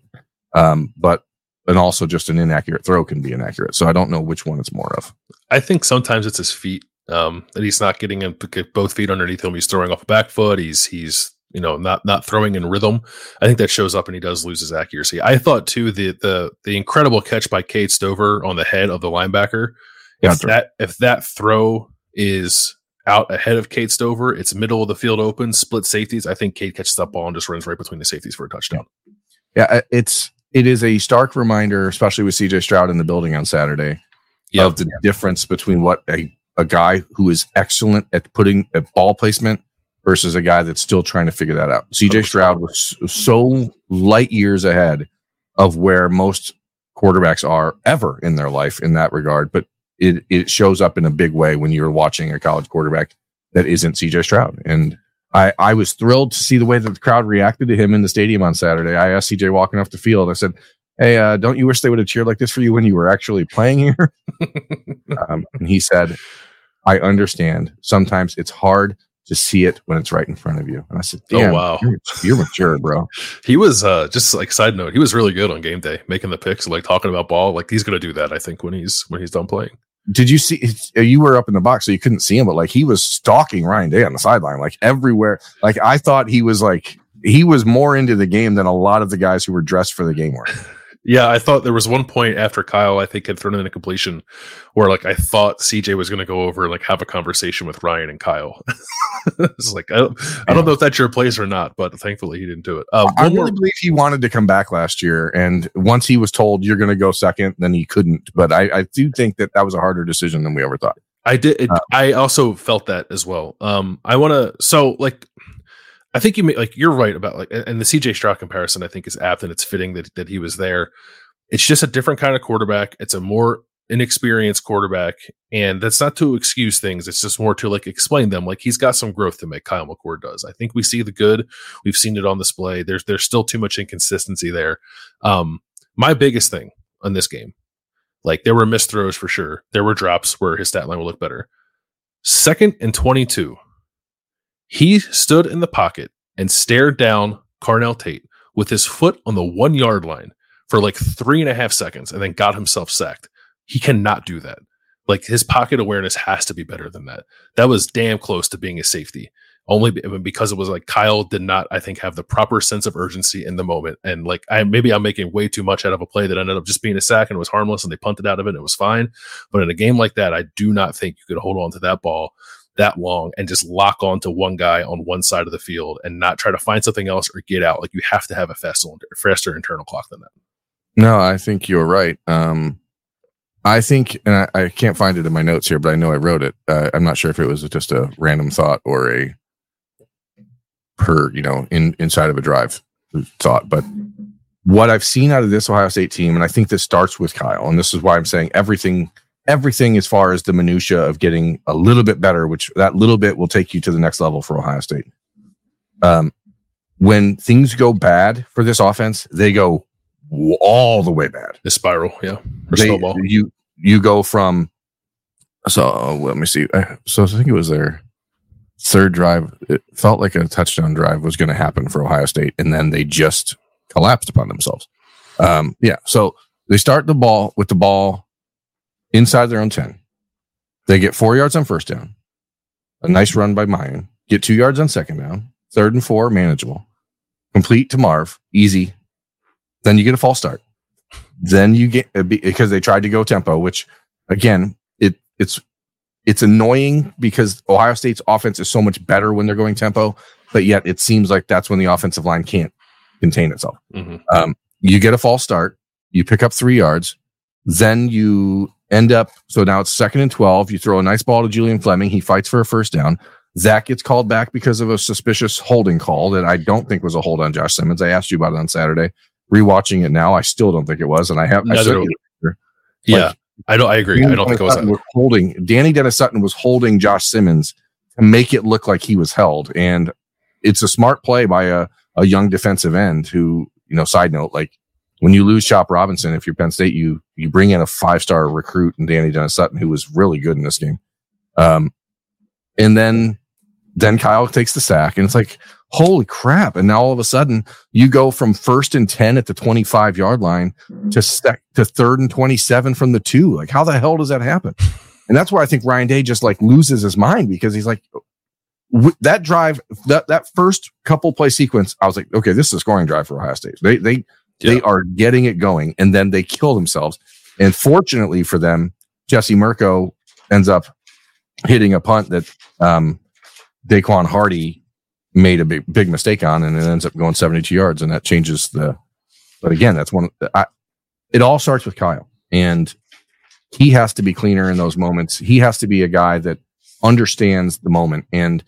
Um, but and also just an inaccurate throw can be inaccurate. So I don't know which one it's more of. I think sometimes it's his feet. Um, that he's not getting him both feet underneath him. He's throwing off a back foot. He's he's you know not not throwing in rhythm. I think that shows up and he does lose his accuracy. I thought too the the the incredible catch by Cade Stover on the head of the linebacker. If that if that throw is out ahead of Cade Stover. It's middle of the field open, split safeties. I think Cade catches that ball and just runs right between the safeties for a touchdown. Yeah, it's it is a stark reminder, especially with CJ Stroud in the building on Saturday, yep. of the difference between what a, a guy who is excellent at putting a ball placement versus a guy that's still trying to figure that out. CJ Stroud was so light years ahead of where most quarterbacks are ever in their life in that regard, but it it shows up in a big way when you're watching a college quarterback that isn't CJ Stroud. And I, I was thrilled to see the way that the crowd reacted to him in the stadium on Saturday. I asked CJ walking off the field, I said, Hey, uh, don't you wish they would have cheered like this for you when you were actually playing here? um, and he said, I understand. Sometimes it's hard to see it when it's right in front of you. And I said, Oh, wow. you're, you're mature, bro. He was uh just like side note, he was really good on game day, making the picks, like talking about ball. Like he's gonna do that, I think, when he's when he's done playing. Did you see? You were up in the box, so you couldn't see him, but like he was stalking Ryan Day on the sideline, like everywhere. Like I thought he was like he was more into the game than a lot of the guys who were dressed for the game were. Yeah, I thought there was one point after Kyle, I think, had thrown in a completion where like I thought CJ was going to go over and like have a conversation with Ryan and Kyle. it's like I don't, I don't know if that's your place or not, but thankfully he didn't do it. Um, I one more- really believe he wanted to come back last year, and once he was told you're going to go second, then he couldn't. But I, I do think that that was a harder decision than we ever thought. I did. It, Uh, I also felt that as well. Um, I want to. So, like, I think you may, like you're right about like, and the CJ Stroud comparison I think is apt and it's fitting that that he was there. It's just a different kind of quarterback. It's a more inexperienced quarterback, and that's not to excuse things. It's just more to like explain them. Like he's got some growth to make. Kyle McCord does. I think we see the good. We've seen it on display. There's there's still too much inconsistency there. Um, my biggest thing on this game like there were missed throws for sure. There were drops where his stat line would look better. Second and 22. He stood in the pocket and stared down Carnell Tate with his foot on the one yard line for like three and a half seconds and then got himself sacked. He cannot do that. Like his pocket awareness has to be better than that. That was damn close to being a safety. Only because it was like Kyle did not, I think, have the proper sense of urgency in the moment. And like I maybe I'm making way too much out of a play that ended up just being a sack and it was harmless and they punted out of it and it was fine. But in a game like that, I do not think you could hold on to that ball that long and just lock on to one guy on one side of the field and not try to find something else or get out. Like you have to have a faster, faster internal clock than that. No, I think you're right. Um, I think, and I, I can't find it in my notes here, but I know I wrote it. Uh, I'm not sure if it was just a random thought or a per, you know, in inside of a drive thought. But what I've seen out of this Ohio State team, and I think this starts with Kyle, and this is why I'm saying everything, everything as far as the minutia of getting a little bit better, which that little bit will take you to the next level for Ohio State. Um, when things go bad for this offense, they go all the way bad The spiral, yeah, or they, snowball. you you go from so let me see so i think it was their third drive it felt like a touchdown drive was going to happen for ohio state and then they just collapsed upon themselves um yeah so they start the ball with the ball inside their own 10 they get four yards on first down a nice run by Miyan. get two yards on second down third and four manageable complete to marv easy then you get a false start then you get uh, because they tried to go tempo, which again, it it's it's annoying because Ohio State's offense is so much better when they're going tempo, but yet it seems like that's when the offensive line can't contain itself. Mhm. Um, you get a false start, you pick up three yards, then you end up so now it's second and twelve. You throw a nice ball to Julian Fleming, he fights for a first down. Zach gets called back because of a suspicious holding call that I don't think was a hold on Josh Simmons. I asked you about it on Saturday. Rewatching it now, I still don't think it was, and I have I Neither sent do you Yeah, I don't. I agree. I don't think it was. Was holding Dani Dennis-Sutton was holding Josh Simmons to make it look like he was held, and it's a smart play by a a young defensive end who you know. Side note, like when you lose Chop Robinson, if you're Penn State, you you bring in a five star recruit and Dani Dennis-Sutton who was really good in this game, um, and then then Kyle takes the sack, and it's like holy crap! And now all of a sudden you go from first and ten at the 25 yard line to sec- to third and 27 from the two. Like, how the hell does that happen? And that's why I think Ryan Day just like loses his mind because he's like, that drive, that that first couple play sequence, I was like, okay, this is a scoring drive for Ohio State. They they they are getting it going, and then they kill themselves. And fortunately for them, Jesse Mirco ends up hitting a punt that um, Daequan Hardy made a big big mistake on, and it ends up going 72 yards, and that changes the. But again, that's one. I, it all starts with Kyle, and he has to be cleaner in those moments. He has to be a guy that understands the moment. And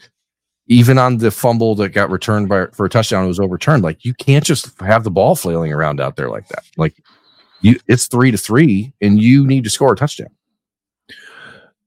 even on the fumble that got returned by for a touchdown, it was overturned. Like you can't just have the ball flailing around out there like that. Like you, it's three to three, and you need to score a touchdown.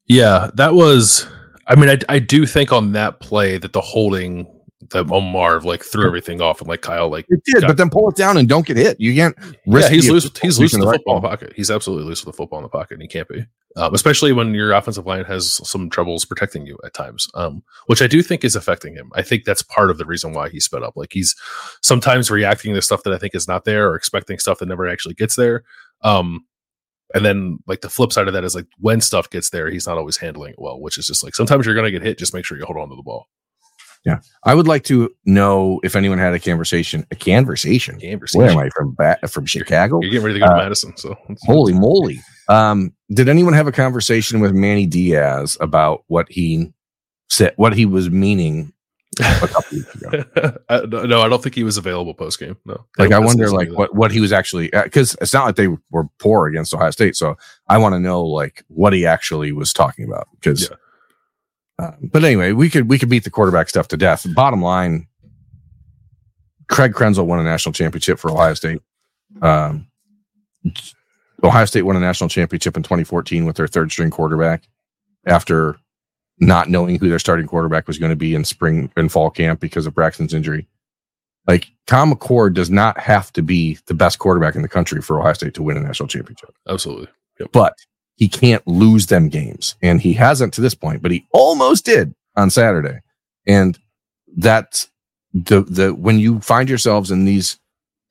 Yeah, that was. I mean, I, I do think on that play that the holding that Marv like threw everything off and like Kyle like it did, got, but then pull it down and don't get hit. You can't. yeah, he's loose. He's loose with the, the football in the pocket. He's absolutely loose with the football in the pocket, and he can't be, um, especially when your offensive line has some troubles protecting you at times, um, which I do think is affecting him. I think that's part of the reason why he sped up. Like he's sometimes reacting to stuff that I think is not there, or expecting stuff that never actually gets there. Um, and then like the flip side of that is like when stuff gets there, he's not always handling it well, which is just like sometimes you're gonna get hit. Just make sure you hold on to the ball. Yeah, I would like to know if anyone had a conversation. A conversation. Conversation. Where am I from? Ba- from Chicago. You're, getting ready to go to uh, Madison. So holy moly! Um, did anyone have a conversation with Manny Diaz about what he said, what he was meaning a couple weeks ago? no, I don't think he was available post game. No, like I wonder, like what what he was actually because uh, it's not like they were poor against Ohio State. So I want to know like what he actually was talking about because. Yeah uh, but anyway, we could we could beat the quarterback stuff to death. Bottom line, Craig Krenzel won a national championship for Ohio State. Um, Ohio State won a national championship in 2014 with their third string quarterback after not knowing who their starting quarterback was going to be in spring and fall camp because of Braxton's injury. Like Tom McCord does not have to be the best quarterback in the country for Ohio State to win a national championship. Absolutely. Yep. But he can't lose them games. And he hasn't to this point, but he almost did on Saturday. And that's the the when you find yourselves in these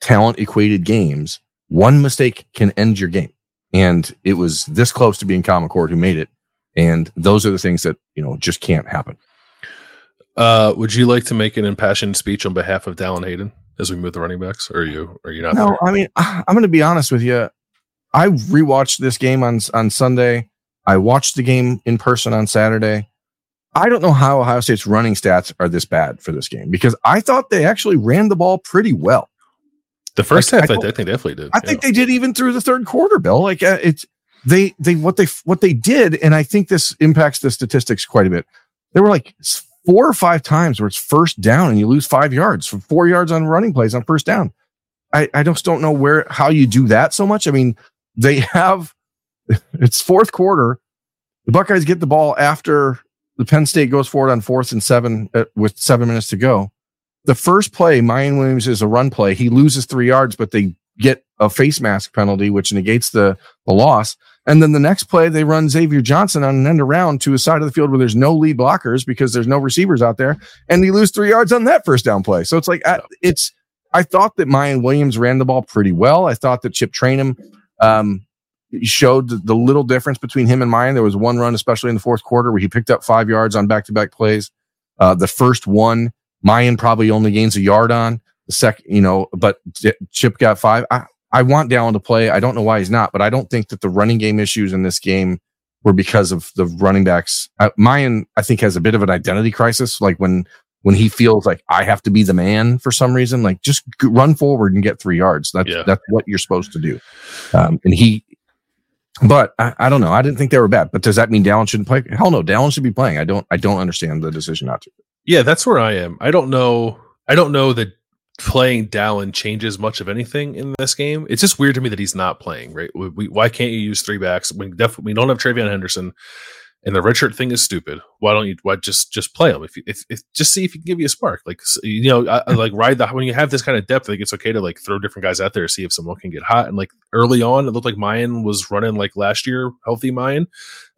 talent equated games, one mistake can end your game. And it was this close to being Common Core who made it. And those are the things that, you know, just can't happen. Uh, would you like to make an impassioned speech on behalf of Dallan Hayden as we move the running backs? Or are you are you not? No, there? I mean, I'm going to be honest with you. I rewatched this game on on Sunday. I watched the game in person on Saturday. I don't know how Ohio State's running stats are this bad for this game because I thought they actually ran the ball pretty well. The first like, half, I, I, think they definitely did. I yeah. think they did even through the third quarter, Bill. Like uh, it's they they what they what they did, and I think this impacts the statistics quite a bit. There were like four or five times where it's first down and you lose five yards for four yards on running plays on first down. I, I just don't know where how you do that so much. I mean, they have it's fourth quarter. The Buckeyes get the ball after the Penn State goes forward on fourth and seven uh, with seven minutes to go. The first play, Miyan Williams is a run play. He loses three yards, but they get a face mask penalty, which negates the, the loss. And then the next play, they run Xavier Johnson on an end around to a side of the field where there's no lead blockers because there's no receivers out there. And they lose three yards on that first down play. So it's like, it's, I thought that Miyan Williams ran the ball pretty well. I thought that Chip Trayanum um, showed the, little difference between him and Miyan. There was one run, especially in the fourth quarter, where he picked up five yards on back to back plays. Uh, the first one, Miyan probably only gains a yard on the second, you know, but Chip got five. I, I want Dallan to play. I don't know why he's not, but I don't think that the running game issues in this game were because of the running backs. Uh, Miyan, I think, has a bit of an identity crisis. Like when when he feels like I have to be the man for some reason, like just run forward and get three yards. That's yeah. that's what you're supposed to do. Um, and he, but I, I, don't know. I didn't think they were bad. But does that mean Dallan shouldn't play? Hell no, Dallan should be playing. I don't. I don't understand the decision not to. Yeah, that's where I am. I don't know. I don't know that playing Dallan changes much of anything in this game. It's just weird to me that he's not playing. Right? We, we, why can't you use three backs? We definitely we don't have TreVeyon Henderson and the redshirt thing is stupid. Why don't you? Why just just play them? If, you, if, if just see if he can give you a spark. Like you know, I, I like ride the when you have this kind of depth. Think it's okay to like throw different guys out there, see if someone can get hot. And like early on, it looked like Miyan was running like last year, healthy Miyan.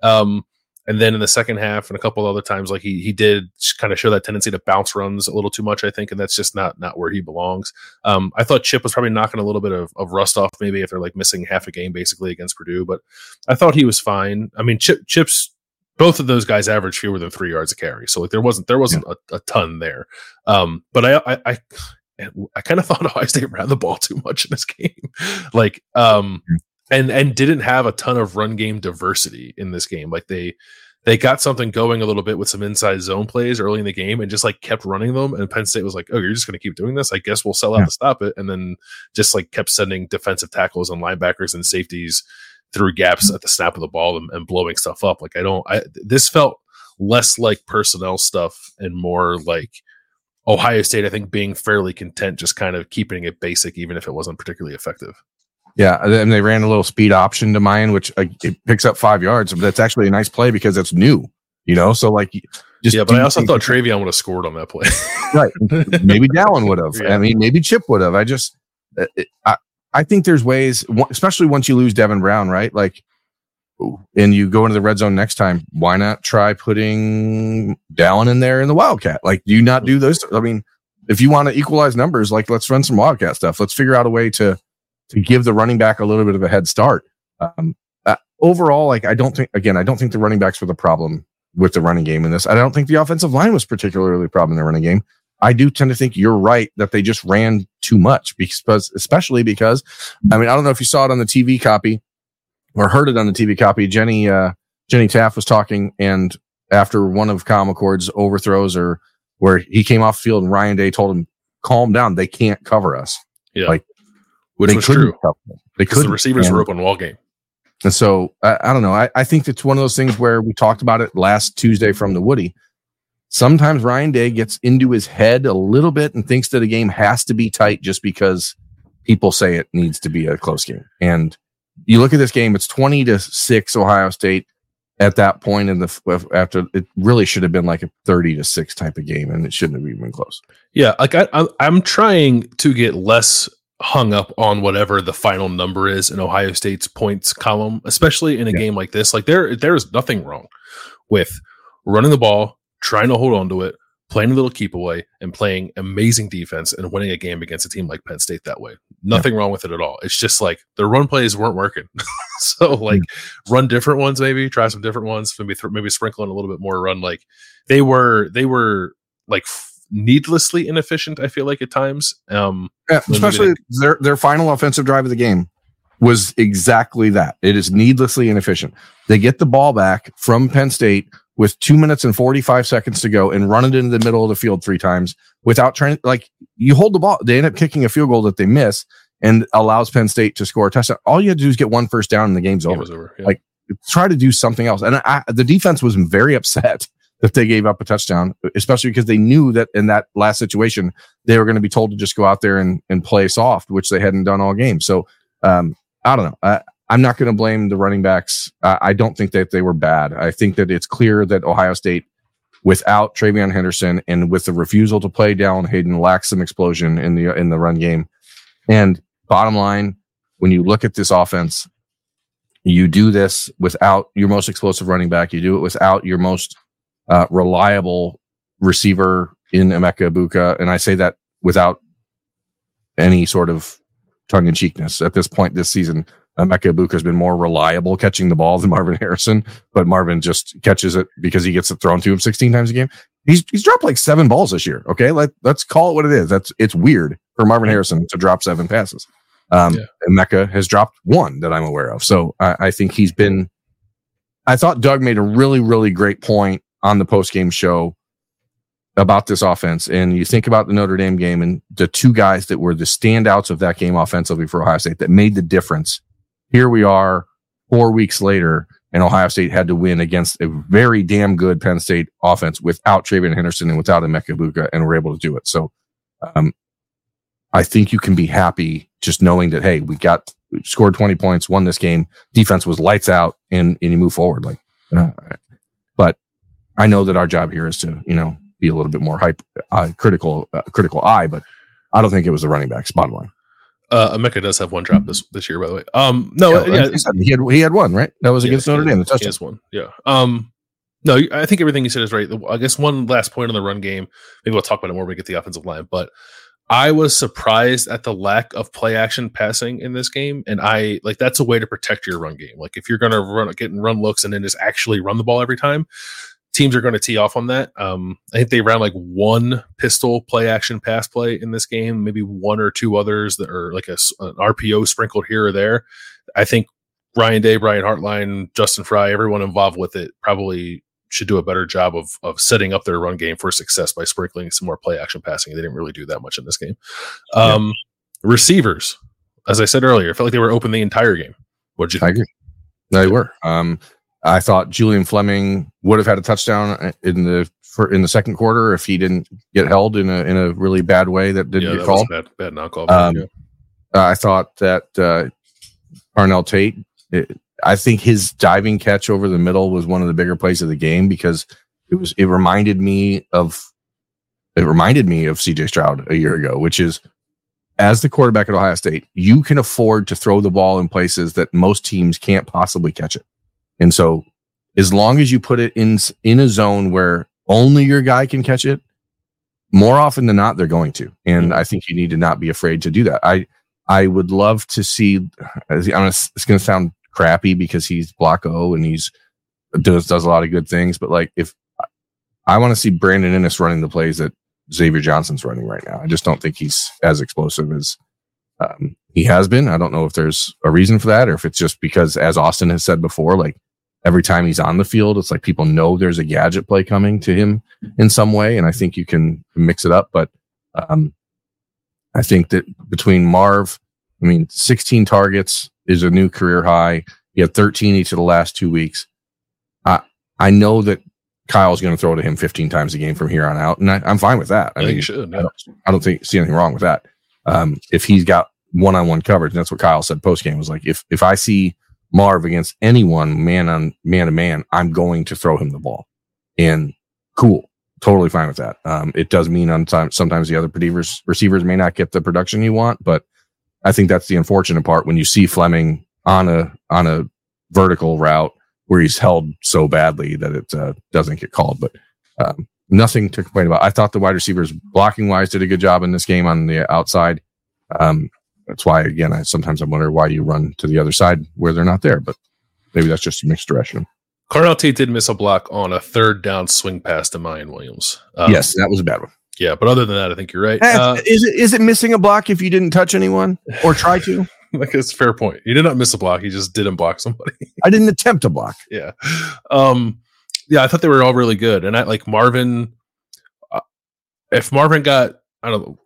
Um, and then in the second half and a couple other times, like he he did kind of show that tendency to bounce runs a little too much, I think, and that's just not not where he belongs. Um, I thought Chip was probably knocking a little bit of, of rust off, maybe if they're like missing half a game basically against Purdue, but I thought he was fine. I mean, Chip Chip's both of those guys averaged fewer than three yards a carry. So like there wasn't there wasn't yeah. a, a, ton there. Um, but I I I, I kind of thought Ohio State ran the ball too much in this game. like um and and didn't have a ton of run game diversity in this game. Like they they got something going a little bit with some inside zone plays early in the game and just like kept running them. And Penn State was like, "Oh, you're just going to keep doing this? I guess we'll sell out yeah. to stop it." And then just like kept sending defensive tackles and linebackers and safeties through gaps at the snap of the ball and, and blowing stuff up. Like I don't, I this felt less like personnel stuff and more like Ohio State, I think, being fairly content, just kind of keeping it basic, even if it wasn't particularly effective. Yeah, and they ran a little speed option to Miyan, which uh, it picks up five yards, but that's actually a nice play because it's new, you know. So like, just yeah, but I also thought TreVeyon would have scored on that play. right, maybe Dallan would have. Yeah. I mean, maybe Chip would have. I just, uh, I, I think there's ways, especially once you lose Devin Brown, right? Like, and you go into the red zone next time. Why not try putting Dallan in there in the Wildcat? Like, do you not do those? I mean, if you want to equalize numbers, like let's run some Wildcat stuff. Let's figure out a way to to give the running back a little bit of a head start. Um, uh, overall, like I don't think again, I don't think the running backs were the problem with the running game in this. I don't think the offensive line was particularly a problem in the running game. I do tend to think you're right that they just ran too much because, especially because, I mean, I don't know if you saw it on the TV copy or heard it on the TV copy. Jenny, uh, Jenny Taft was talking and after one of Kyle McCord's overthrows or where he came off field and Ryan Day told him, calm down. They can't cover us. Yeah. Like, which was true. They could. The receivers were open all game. And so I, I don't know. I, I think it's one of those things where we talked about it last Tuesday from the Woody. Sometimes Ryan Day gets into his head a little bit and thinks that a game has to be tight just because people say it needs to be a close game. And you look at this game, it's 20 to 6 Ohio State at that point in the after it really should have been like a 30 to 6 type of game and it shouldn't have even been close. Yeah, like I I'm trying to get less hung up on whatever the final number is in Ohio State's points column, especially in a yeah. game like this. Like there, there is nothing wrong with running the ball, trying to hold on to it, playing a little keep away, and playing amazing defense and winning a game against a team like Penn State that way. Nothing yeah. wrong with it at all. It's just like the run plays weren't working. so like mm-hmm. run different ones, maybe try some different ones, maybe th- maybe sprinkle in a little bit more run. Like they were, they were like needlessly inefficient. I feel like at times, um, yeah, especially their their final offensive drive of the game was exactly that. It is needlessly inefficient. They get the ball back from Penn State with two minutes and 45 seconds to go and run it into the middle of the field three times without trying, like, you hold the ball. They end up kicking a field goal that they miss and allows Penn State to score a touchdown. All you have to do is get one first down and the game's Game over. over yeah. Like, try to do something else. And I, the defense was very upset that they gave up a touchdown, especially because they knew that in that last situation, they were going to be told to just go out there and, and play soft, which they hadn't done all game. So, um, I don't know. I, I'm not going to blame the running backs. Uh, I don't think that they were bad. I think that it's clear that Ohio State, without TreVeyon Henderson and with the refusal to play Dallan Hayden, lacks some explosion in the in the run game. And bottom line, when you look at this offense, you do this without your most explosive running back. You do it without your most uh, reliable receiver in Emeka Egbuka. And I say that without any sort of tongue in cheekness. At this point this season, Emeka Egbuka has been more reliable catching the ball than Marvin Harrison, but Marvin just catches it because he gets it thrown to him 16 times a game. He's, he's dropped like seven balls this year. Okay. Let, let's call it what it is. That's, it's weird for Marvin Harrison to drop seven passes. Um, yeah. Emeka has dropped one that I'm aware of. So I, I think he's been, I thought Doug made a really, really great point on the post game show about this offense. And you think about the Notre Dame game and the two guys that were the standouts of that game offensively for Ohio State that made the difference. Here we are four weeks later, and Ohio State had to win against a very damn good Penn State offense without TreVeyon Henderson and without Emeka Egbuka, and we were able to do it. So, um, I think you can be happy just knowing that, hey, we got scored 20 points, won this game. Defense was lights out, and, and you move forward. Like, uh, but I know that our job here is to, you know, be a little bit more hype, uh, critical, uh, critical eye, but I don't think it was the running backs. Bottom line. Uh, Emeka does have one drop this this year, by the way. Um, no, yeah, yeah. he had he had one right. That was against Notre Dame. The he has one. Yeah. Um, no, I think everything you said is right. I guess one last point on the run game. Maybe we'll talk about it more when we get the offensive line. But I was surprised at the lack of play action passing in this game, and I like that's a way to protect your run game. Like if you're going to run, get and run looks, and then just actually run the ball every time, teams are going to tee off on that. Um, I think they ran like one pistol play action pass play in this game, maybe one or two others that are like a, an RPO sprinkled here or there. I think Ryan Day, Brian Hartline, Justin Frye, everyone involved with it probably should do a better job of of setting up their run game for success by sprinkling some more play action passing. They didn't really do that much in this game. Um, yeah. Receivers, as I said earlier, felt like they were open the entire game. What did you think? I agree. They were. Um, I thought Julian Fleming would have had a touchdown in the for, in the second quarter if he didn't get held in a in a really bad way that didn't yeah, get that called. bad, bad not called. Um, yeah. Uh, I thought that uh, Tate. It, I think his diving catch over the middle was one of the bigger plays of the game because it was. It reminded me of. It reminded me of C.J. Stroud a year ago, which is as the quarterback at Ohio State, you can afford to throw the ball in places that most teams can't possibly catch it. And so, as long as you put it in in a zone where only your guy can catch it, more often than not, they're going to. And I think you need to not be afraid to do that. I I would love to see. I'm gonna, it's going to sound crappy because he's block O and he's does does a lot of good things, but like if I want to see Brandon Inniss running the plays that Xavier Johnson's running right now, I just don't think he's as explosive as um, he has been. I don't know if there's a reason for that or if it's just because, as Austin has said before, like every time he's on the field, it's like people know there's a gadget play coming to him in some way. And I think you can mix it up. But um, I think that between Marv, I mean, 16 targets is a new career high. He had 13 each of the last two weeks. I I know that Kyle's going to throw to him 15 times a game from here on out, and I, am fine with that. I, think you should. I don't, I don't think see anything wrong with that. Um, if he's got one-on-one coverage, and that's what Kyle said post game was like, if if I see Marv against anyone man on man to man, I'm going to throw him the ball, and cool, totally fine with that. Um, it does mean on time, sometimes the other receivers receivers may not get the production you want, but I think that's the unfortunate part when you see Fleming on a on a vertical route where he's held so badly that it uh, doesn't get called. But um, nothing to complain about. I thought the wide receivers blocking wise did a good job in this game on the outside. Um, that's why again, I sometimes I wonder why you run to the other side where they're not there, but maybe that's just a mixed direction. Carnell Tate did miss a block on a third down swing pass to Miyan Williams. Um, yes, that was a bad one. Yeah, but other than that, I think you're right. Eh, Uh, is it is it missing a block if you didn't touch anyone or try to? like it's a fair point. He did not miss a block. He just didn't block somebody. I didn't attempt to block. yeah. Um, yeah, I thought they were all really good. And I like Marvin. Uh, if Marvin got, I don't know,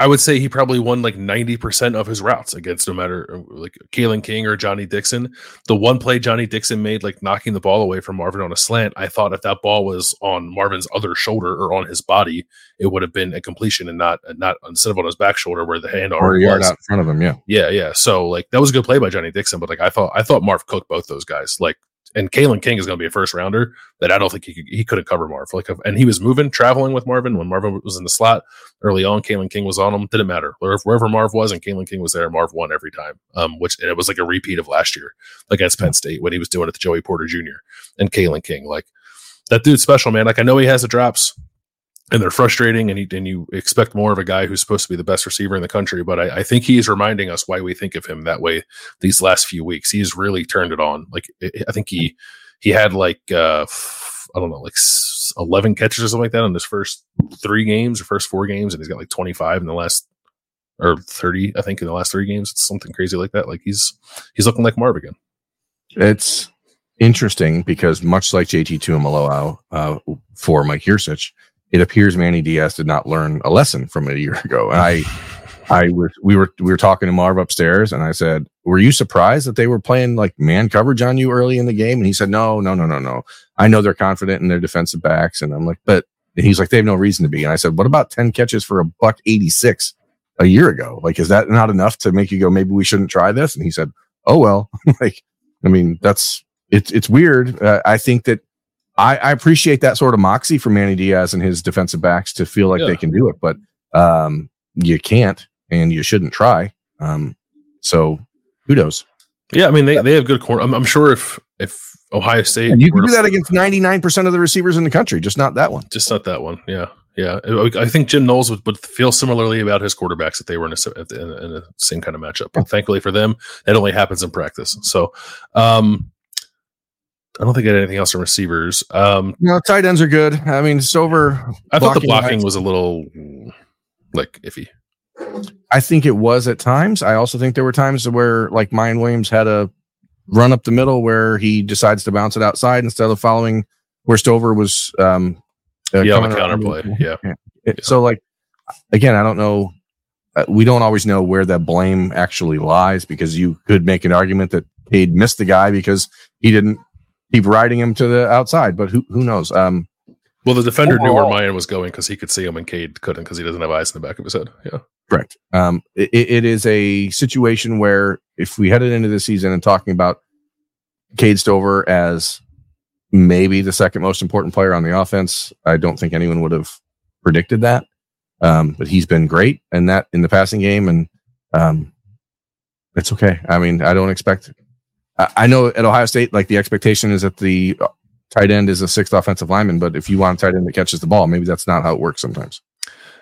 I would say he probably won like 90% of his routes against no matter uh, like Kalen King or Johnny Dixon. The one play Johnny Dixon made, like knocking the ball away from Marvin on a slant, I thought if that ball was on Marvin's other shoulder or on his body, it would have been a completion and not, not instead of on his back shoulder where the hand Or already yard was. out in front of him, yeah. Yeah, yeah. So like that was a good play by Johnny Dixon, but like I thought I thought Marv cooked both those guys. Like and Kalen King is going to be a first rounder that I don't think he could, he couldn't cover Marv. Like and he was moving, traveling with Marvin when Marvin was in the slot early on. Kalen King was on him. Didn't matter wherever, wherever Marv was and Kalen King was there. Marv won every time. Um, which and it was like a repeat of last year against Penn State when he was doing it to Joey Porter Jr. and Kalen King. Like that dude's special, man. Like I know he has the drops and they're frustrating and, he, and you expect more of a guy who's supposed to be the best receiver in the country but I, I think he's reminding us why we think of him that way these last few weeks. He's really turned it on. Like i think he he had like uh i don't know like 11 catches or something like that in his first three games or first four games and he's got like 25 in the last or 30 i think in the last three games. It's something crazy like that. Like he's he's looking like marv again. It's interesting because much like JT Tuimoloau uh, for Mike Yurcich, it appears Manny Diaz did not learn a lesson from a year ago. And I, I was we were we were talking to Marv upstairs, and I said, "Were you surprised that they were playing like man coverage on you early in the game?" And he said, "No, no, no, no, no. I know they're confident in their defensive backs." And I'm like, "But," he's like, "They have no reason to be." And I said, "What about ten catches for a buck eighty six a year ago? Like, is that not enough to make you go, maybe we shouldn't try this?" And he said, "Oh well." like, I mean, that's it's it's weird. Uh, I think that I, I appreciate that sort of moxie from Manny Diaz and his defensive backs to feel like Yeah. they can do it, but um, you can't and you shouldn't try. Um, so kudos. yeah i mean they, they have good corner I'm, I'm sure if if ohio state And you can do that against ninety nine percent of the receivers in the country, just not that one. just not that one. Yeah, yeah. I think Jim Knowles would, would feel similarly about his quarterbacks if they were in a, in a, in a same kind of matchup. But thankfully for them, that only happens in practice. So, um, I don't think I had anything else from receivers. Um, No, tight ends are good. I mean, Stover. I thought the Blocking was a little like iffy. I think it was at times. I also think there were times where like Miyan Williams had a run up the middle where he decides to bounce it outside instead of following where Stover was. Um, uh, Yeah, on the counterplay. Yeah. It- So like, again, I don't know. Uh, we don't always know where that blame actually lies because you could make an argument that Cade missed the guy because he didn't keep riding him to the outside. But who who knows? Um, well, the defender knew where Miyan was going because he could see him, and Cade couldn't because he doesn't have eyes in the back of his head. Yeah, correct. Um, it, it is a situation where if we headed into the season and talking about Cade Stover as maybe the second most important player on the offense, I don't think anyone would have predicted that. Um, but he's been great and that in the passing game, and um, it's okay. I mean, I don't expect. I, know at Ohio State, like the expectation is that the tight end is a sixth offensive lineman, but if you want a tight end that catches the ball, maybe that's not how it works sometimes.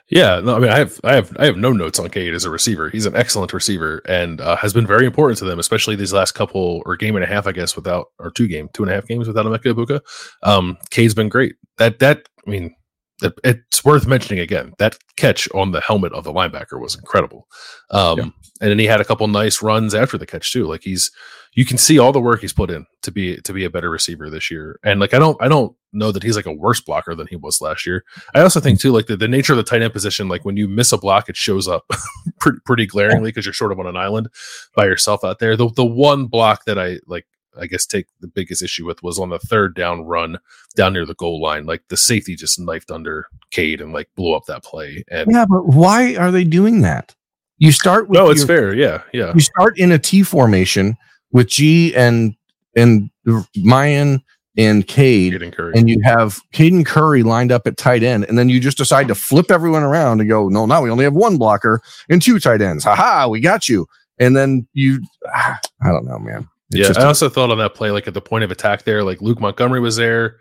Yeah, no, I mean, I have, I have, I have no notes on Cade as a receiver. He's an excellent receiver and uh, has been very important to them, especially these last couple or game and a half, I guess, without or two game, two and a half games without Emeka Egbuka. Um, Cade's been great. That that I mean, it, it's worth mentioning again. That catch on the helmet of the linebacker was incredible. Um, yeah. and then he had a couple nice runs after the catch too. Like he's you can see all the work he's put in to be to be a better receiver this year. And like I don't I don't know that he's like a worse blocker than he was last year. I also think too like the, the nature of the tight end position, like when you miss a block, it shows up pretty, pretty glaringly because you're sort of on an island by yourself out there. The the one block that I like I guess take the biggest issue with was on the third down run down near the goal line. Like the safety just knifed under Cade and like blew up that play. And yeah, but why are they doing that? You start with no, it's your, fair. Yeah, yeah. You start in a T formation with Gee and and Miyan and Cade, and, and you have Caden Curry lined up at tight end, and then you just decide to flip everyone around and go, no, now we only have one blocker and two tight ends. Ha ha, we got you. And then you, I don't know, man. It's yeah, I also thought on that play, like at the point of attack there, like Luke Montgomery was there,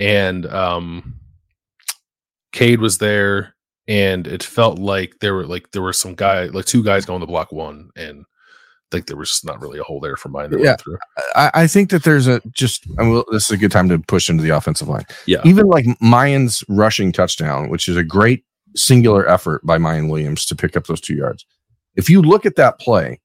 and um, Cade was there, and it felt like there were like there were some guy, like two guys going to block one, and think there was not really a hole there for Miyan. yeah, I, I, think that there's a just. I mean, this is a good time to push into the offensive line. Yeah, even like Miyan's rushing touchdown, which is a great singular effort by Miyan Williams to pick up those two yards. If you look at that play,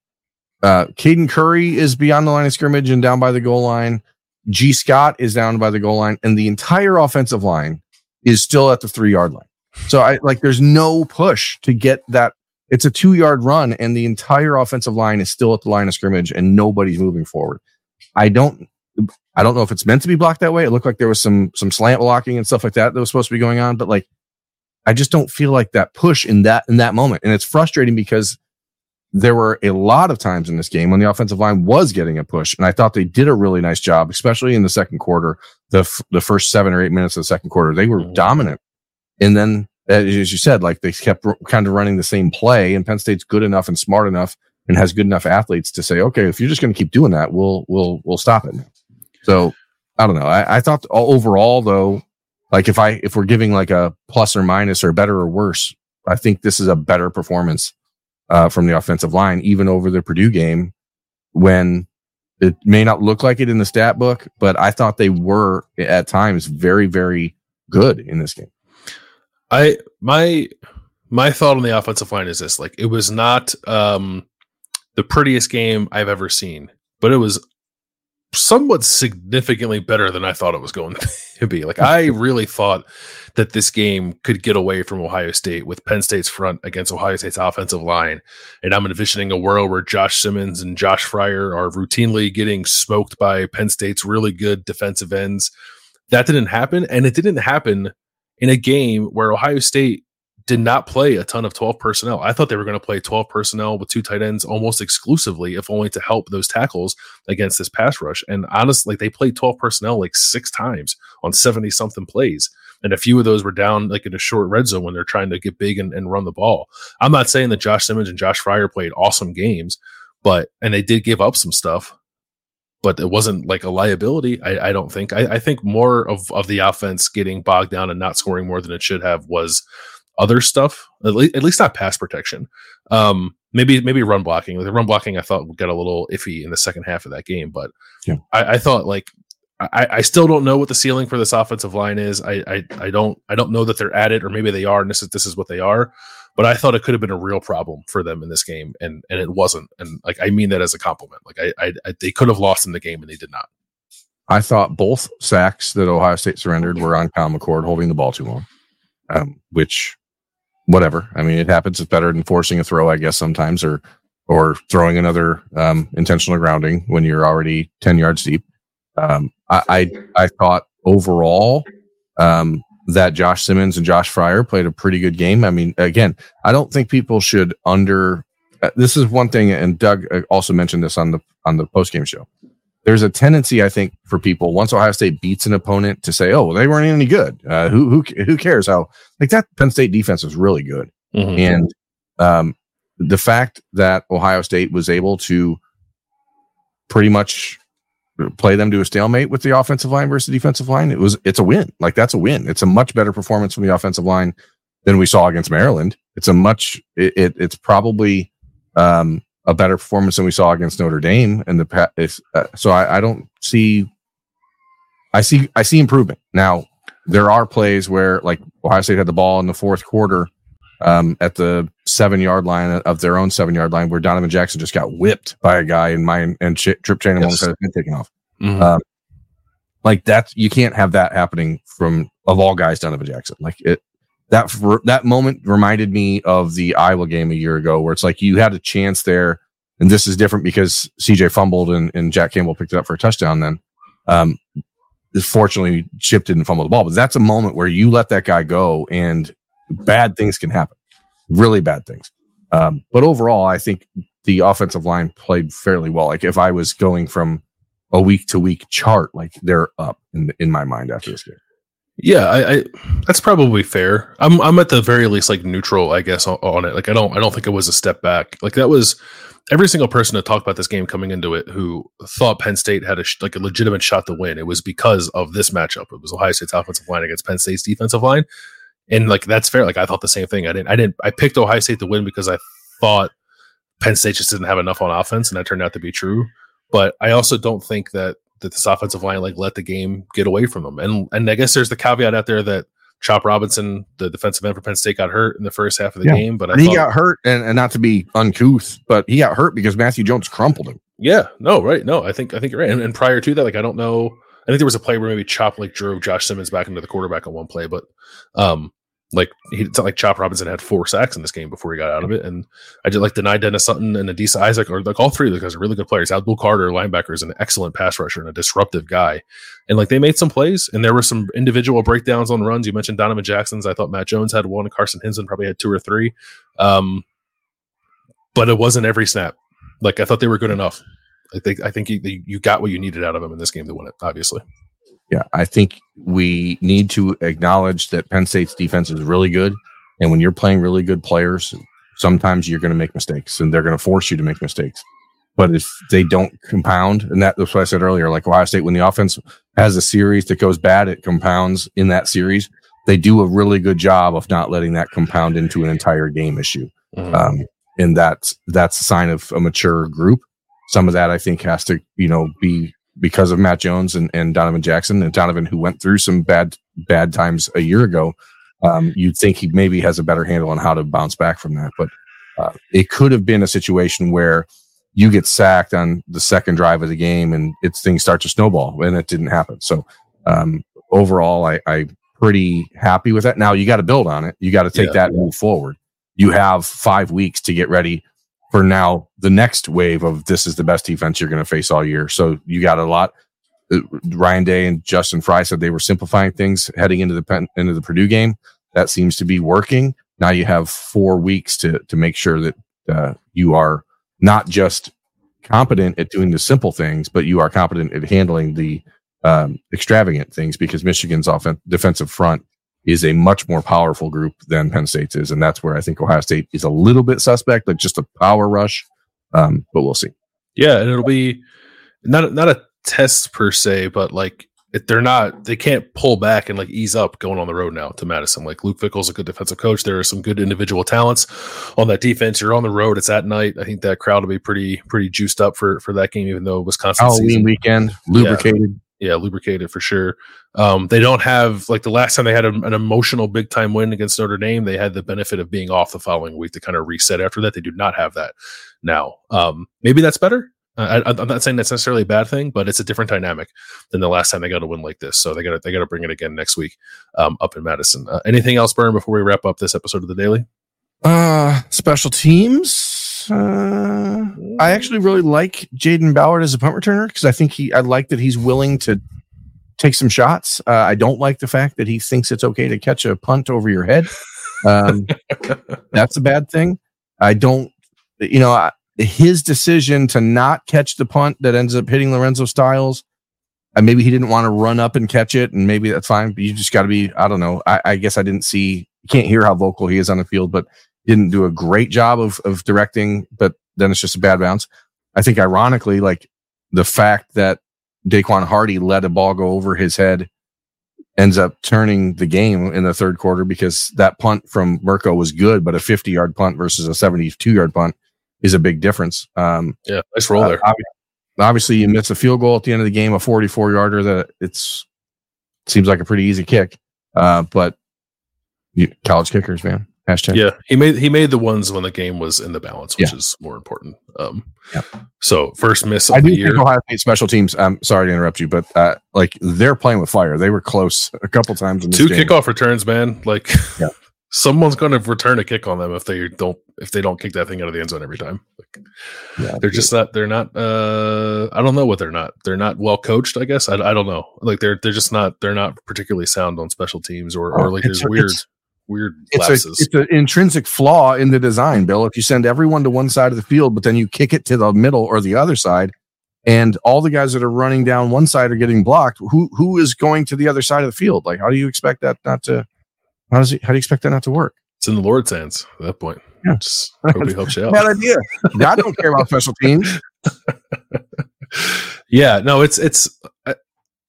uh, Caden Curry is beyond the line of scrimmage and down by the goal line. Gee Scott is down by the goal line, and the entire offensive line is still at the three yard line. So I like there's no push to get that it's a two yard run, and the entire offensive line is still at the line of scrimmage, and nobody's moving forward. I don't. I don't know if it's meant to be blocked that way. It looked like there was some some slant blocking and stuff like that that was supposed to be going on, but like I just don't feel like that push in that in that moment. And it's frustrating because there were a lot of times in this game when the offensive line was getting a push, and I thought they did a really nice job, especially in the second quarter. The f- the first seven or eight minutes of the second quarter, they were mm-hmm. dominant, and then as you said, like they kept kind of running the same play, and Penn State's good enough and smart enough and has good enough athletes to say, okay, if you're just going to keep doing that, we'll we'll we'll stop it. So I don't know. I, I thought overall though, like if I if we're giving like a plus or minus or better or worse, I think this is a better performance uh, from the offensive line, even over the Purdue game, when it may not look like it in the stat book, but I thought they were at times very very good in this game. I my my thought on the offensive line is this: like it was not um, the prettiest game I've ever seen, but it was somewhat significantly better than I thought it was going to be. Like I really thought that this game could get away from Ohio State with Penn State's front against Ohio State's offensive line. And I'm envisioning a world where Josh Simmons and Josh Fryar are routinely getting smoked by Penn State's really good defensive ends. That didn't happen. And it didn't happen in a game where Ohio State did not play a ton of 12 personnel. I thought they were going to play 12 personnel with two tight ends almost exclusively, if only to help those tackles against this pass rush. And honestly, like they played 12 personnel like six times on 70 something plays. And a few of those were down like in a short red zone when they're trying to get big and, and run the ball. I'm not saying that Josh Simmons and Josh Fryar played awesome games, but and they did give up some stuff, but it wasn't like a liability. I, I don't think. I, I, think more of, of the offense getting bogged down and not scoring more than it should have was other stuff. At, le- at least not pass protection. Um, maybe maybe run blocking. The run blocking I thought would get a little iffy in the second half of that game, but yeah. I, I thought like I, I, still don't know what the ceiling for this offensive line is. I, I, I don't I don't know that they're at it, or maybe they are, and this is this is what they are but I thought it could have been a real problem for them in this game, and and it wasn't. And like I mean that as a compliment. Like I, I, I they could have lost in the game, and they did not. I thought both sacks that Ohio State surrendered were on Kyle McCord holding the ball too long, um, which whatever. I mean, it happens. It's better than forcing a throw, I guess, sometimes, or or throwing another um, intentional grounding when you're already ten yards deep. Um, I, I, I thought overall um, that Josh Simmons and Josh Fryar played a pretty good game. I mean, again, I don't think people should under. Uh, this is one thing, and Doug uh, also mentioned this on the on the post game show. There's a tendency, I think, for people once Ohio State beats an opponent to say, "Oh, well, they weren't any good. Uh, who who who cares how?" Like that Penn State defense was really good, mm-hmm. and um, the fact that Ohio State was able to pretty much play them to a stalemate with the offensive line versus the defensive line, it was it's a win. Like that's a win. It's a much better performance from the offensive line than we saw against Maryland. It's a much it, it it's probably um, a better performance than we saw against Notre Dame. And the if, uh, so I, I don't see I see I see improvement now. There are plays where like Ohio State had the ball in the fourth quarter um, at the seven yard line of their own seven yard line where Donovan Jackson just got whipped by a guy in mine and ch- Trip Train yes. almost had his head taken off. Mm-hmm. Um, like that, you can't have that happening from of all guys, Donovan Jackson. Like it, that that moment reminded me of the Iowa game a year ago, where it's like you had a chance there, and this is different because CJ fumbled and, and Jack Campbell picked it up for a touchdown. Then, um, fortunately, Chip didn't fumble the ball, but that's a moment where you let that guy go, and bad things can happen, really bad things. Um, but overall, I think the offensive line played fairly well. Like if I was going from a week to week chart, like they're up in in my mind after this game. Yeah, I, I, that's probably fair. I'm I'm at the very least like neutral, I guess, on, on, it. Like I don't I don't think it was a step back. Like that was every single person that talked about this game coming into it who thought Penn State had a like a legitimate shot to win. It was because of this matchup. It was Ohio State's offensive line against Penn State's defensive line and like that's fair. Like I thought the same thing. I didn't. I didn't. I picked Ohio State to win because I thought Penn State just didn't have enough on offense, and that turned out to be true. But I also don't think that that this offensive line like let the game get away from them. And and I guess there's the caveat out there that Chop Robinson, the defensive end for Penn State, got hurt in the first half of the yeah. game. But I he thought, got hurt, and, and not to be uncouth, but he got hurt because Matthew Jones crumpled him. Yeah, no, right, no, I think I think you're right. And, and prior to that, like I don't know, I think there was a play where maybe Chop like drove Josh Simmons back into the quarterback on one play, but um, like he, it's not like Chop Robinson had four sacks in this game before he got out of it. And I did like Dani Dennis-Sutton and Adisa Isaac, or like all three of those guys are really good players. Abdul Carter, linebacker, is an excellent pass rusher and a disruptive guy. And like they made some plays, and there were some individual breakdowns on runs. You mentioned Donovan Jackson's. I thought Matt Jones had one. Carson Hinzman probably had two or three. Um, but it wasn't every snap. Like I thought they were good enough. I think I think you, you got what you needed out of them in this game to win it. Obviously. Yeah, I think we need to acknowledge that Penn State's defense is really good. And when you're playing really good players, sometimes you're going to make mistakes and they're going to force you to make mistakes. But if they don't compound, and that, that's what I said earlier, like Ohio State, when the offense has a series that goes bad, it compounds in that series. They do a really good job of not letting that compound into an entire game issue. Mm-hmm. Um, and that's that's a sign of a mature group. Some of that I think has to, you know, be because of Matt Jones and, and Donovan Jackson and Donovan, who went through some bad bad times a year ago. Um, you'd think he maybe has a better handle on how to bounce back from that, but uh, it could have been a situation where you get sacked on the second drive of the game and it's things start to snowball, and it didn't happen. So um, overall, I, I'm pretty happy with that. Now you got to build on it. You got to take yeah. that and move forward. You have five weeks to get ready for now the next wave of this is the best defense you're going to face all year. So you got a lot. Uh, Ryan Day and Justin Frye said they were simplifying things heading into the into the Purdue game. That seems to be working. Now you have four weeks to to make sure that uh, you are not just competent at doing the simple things, but you are competent at handling the um, extravagant things because Michigan's offensive defensive front is a much more powerful group than Penn State's is. And that's where I think Ohio State is a little bit suspect, like just a power rush. Um, but we'll see. Yeah. And it'll be not, not a test per se, but like if they're not, they can't pull back and like ease up going on the road now to Madison. Like Luke Fickell's a good defensive coach. There are some good individual talents on that defense. You're on the road. It's at night. I think that crowd will be pretty, pretty juiced up for, for that game, even though Wisconsin Halloween season, weekend, lubricated. Yeah yeah, lubricated for sure. Um, they don't have like the last time they had a, an emotional big time win against Notre Dame. They had the benefit of being off the following week to kind of reset after that. They do not have that now. Um, maybe that's better. Uh, I, am not saying that's necessarily a bad thing, but it's a different dynamic than the last time they got a win like this. So they got they got to bring it again next week um, up in Madison. Uh, anything else, Birm, before we wrap up this episode of the Daily? Uh, special teams uh, I actually really like Jayden Ballard as a punt returner because I think he. I like that he's willing to take some shots. Uh, I don't like the fact that he thinks it's okay to catch a punt over your head. Um, that's a bad thing. I don't. You know, I, his decision to not catch the punt that ends up hitting Lorenzo Styles. And maybe he didn't want to run up and catch it, and maybe that's fine. But you just got to be. I don't know. I, I guess I didn't see. You can't hear how vocal he is on the field, but didn't do a great job of of directing, but then it's just a bad bounce. I think ironically, like the fact that Daequan Hardy let a ball go over his head ends up turning the game in the third quarter because that punt from Mirco was good, but a 50 yard punt versus a 72 yard punt is a big difference. Um, yeah, nice roll there. Uh, obviously, you miss a field goal at the end of the game, a 44 yarder that it's seems like a pretty easy kick. Uh, but you, college kickers, man. Hashtag. Yeah, he made he made the ones when the game was in the balance, which Yeah. is more important. Um, Yeah. So first miss of I do the year. Ohio State special teams. I'm sorry to interrupt you, but uh, like they're playing with fire. They were close a couple times in this Two game. kickoff returns, man. Like Yeah. someone's going to return a kick on them if they don't if they don't kick that thing out of the end zone every time. Like, Yeah, they're just not. They're not. Uh, I don't know what they're not. They're not well coached. I guess I, I don't know. Like they're they're just not. They're not particularly sound on special teams or or like it's there's weird it's- weird it's a, it's an intrinsic flaw in the design, Bill. If you send everyone to one side of the field, but then you kick it to the middle or the other side, and all the guys that are running down one side are getting blocked, who who is going to the other side of the field? Like, how do you expect that not to? How does it, how do you expect that not to work? it's in the Lord's hands at that point. Yeah. Just hope he helps you out. Bad idea. I don't care about special teams. yeah, no, it's it's. I,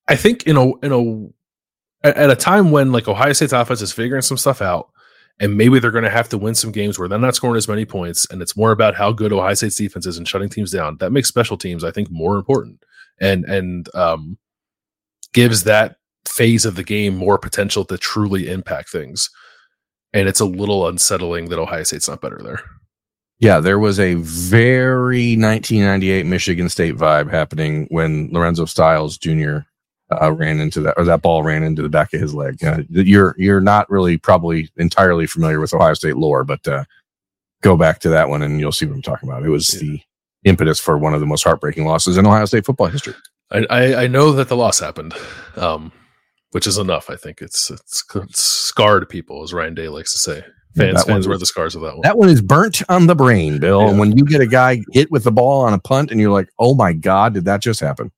I think in a in a at at a time when like Ohio State's offense is figuring some stuff out, and maybe they're going to have to win some games where they're not scoring as many points, and it's more about how good Ohio State's defense is and shutting teams down. That makes special teams, I think, more important, and and um, gives that phase of the game more potential to truly impact things. And it's a little unsettling that Ohio State's not better there. Yeah, there was a very 1998 Michigan State vibe happening when Lorenzo Styles Jr. Uh, ran into that, or that ball ran into the back of his leg. Uh, you're you're not really probably entirely familiar with Ohio State lore, but uh, go back to that one and you'll see what I'm talking about. It was Yeah. the impetus for one of the most heartbreaking losses in Ohio State football history. I, I, I know that the loss happened, um, which is enough. I think it's, it's it's scarred people, as Ryan Day likes to say. Fans That fans wear the scars of that one. That one is burnt on the brain, Bill. Yeah. And when you get a guy hit with the ball on a punt, and you're like, "Oh my God, did that just happen?"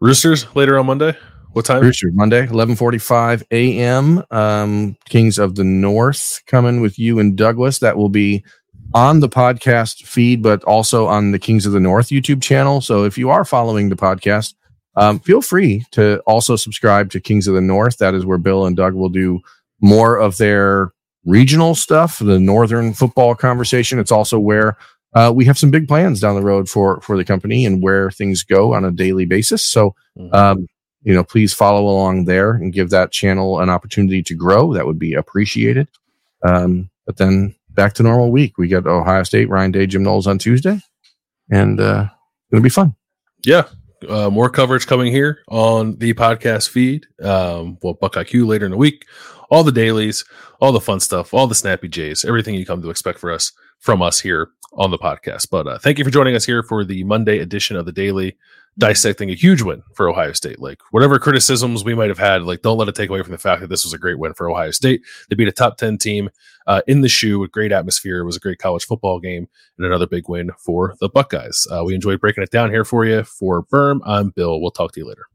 Roosters later on Monday. What time? Rooster, Monday, 11:45 a.m. Um, Kings of the North coming with you and Douglas. That will be on the podcast feed, but also on the Kings of the North YouTube channel. So if you are following the podcast, um, feel free to also subscribe to Kings of the North. That is where Bill and Doug will do more of their regional stuff, the Northern football conversation. It's also where uh, we have some big plans down the road for for the company and where things go on a daily basis. So Mhm. um, you know, please follow along there and give that channel an opportunity to grow. That would be appreciated. Um, but then back to normal week. We got Ohio State, Ryan Day, Jim Knowles on Tuesday, and uh, it'll be fun. yeah, uh, more coverage coming here on the podcast feed. Um, well, Buckeye Q later in the week. All the dailies, all the fun stuff, all the snappy J's, everything you come to expect for us from us here on the podcast. But uh, thank you for joining us here for the Monday edition of the Daily, dissecting a huge win for Ohio State. Like whatever criticisms we might have had, like don't let it take away from the fact that this was a great win for Ohio State. They beat a top ten team uh, in the shoe with great atmosphere. It was a great college football game and another big win for the Buckeyes. Uh, we enjoyed breaking it down here for you. For Birm, I'm Bill. We'll talk to you later.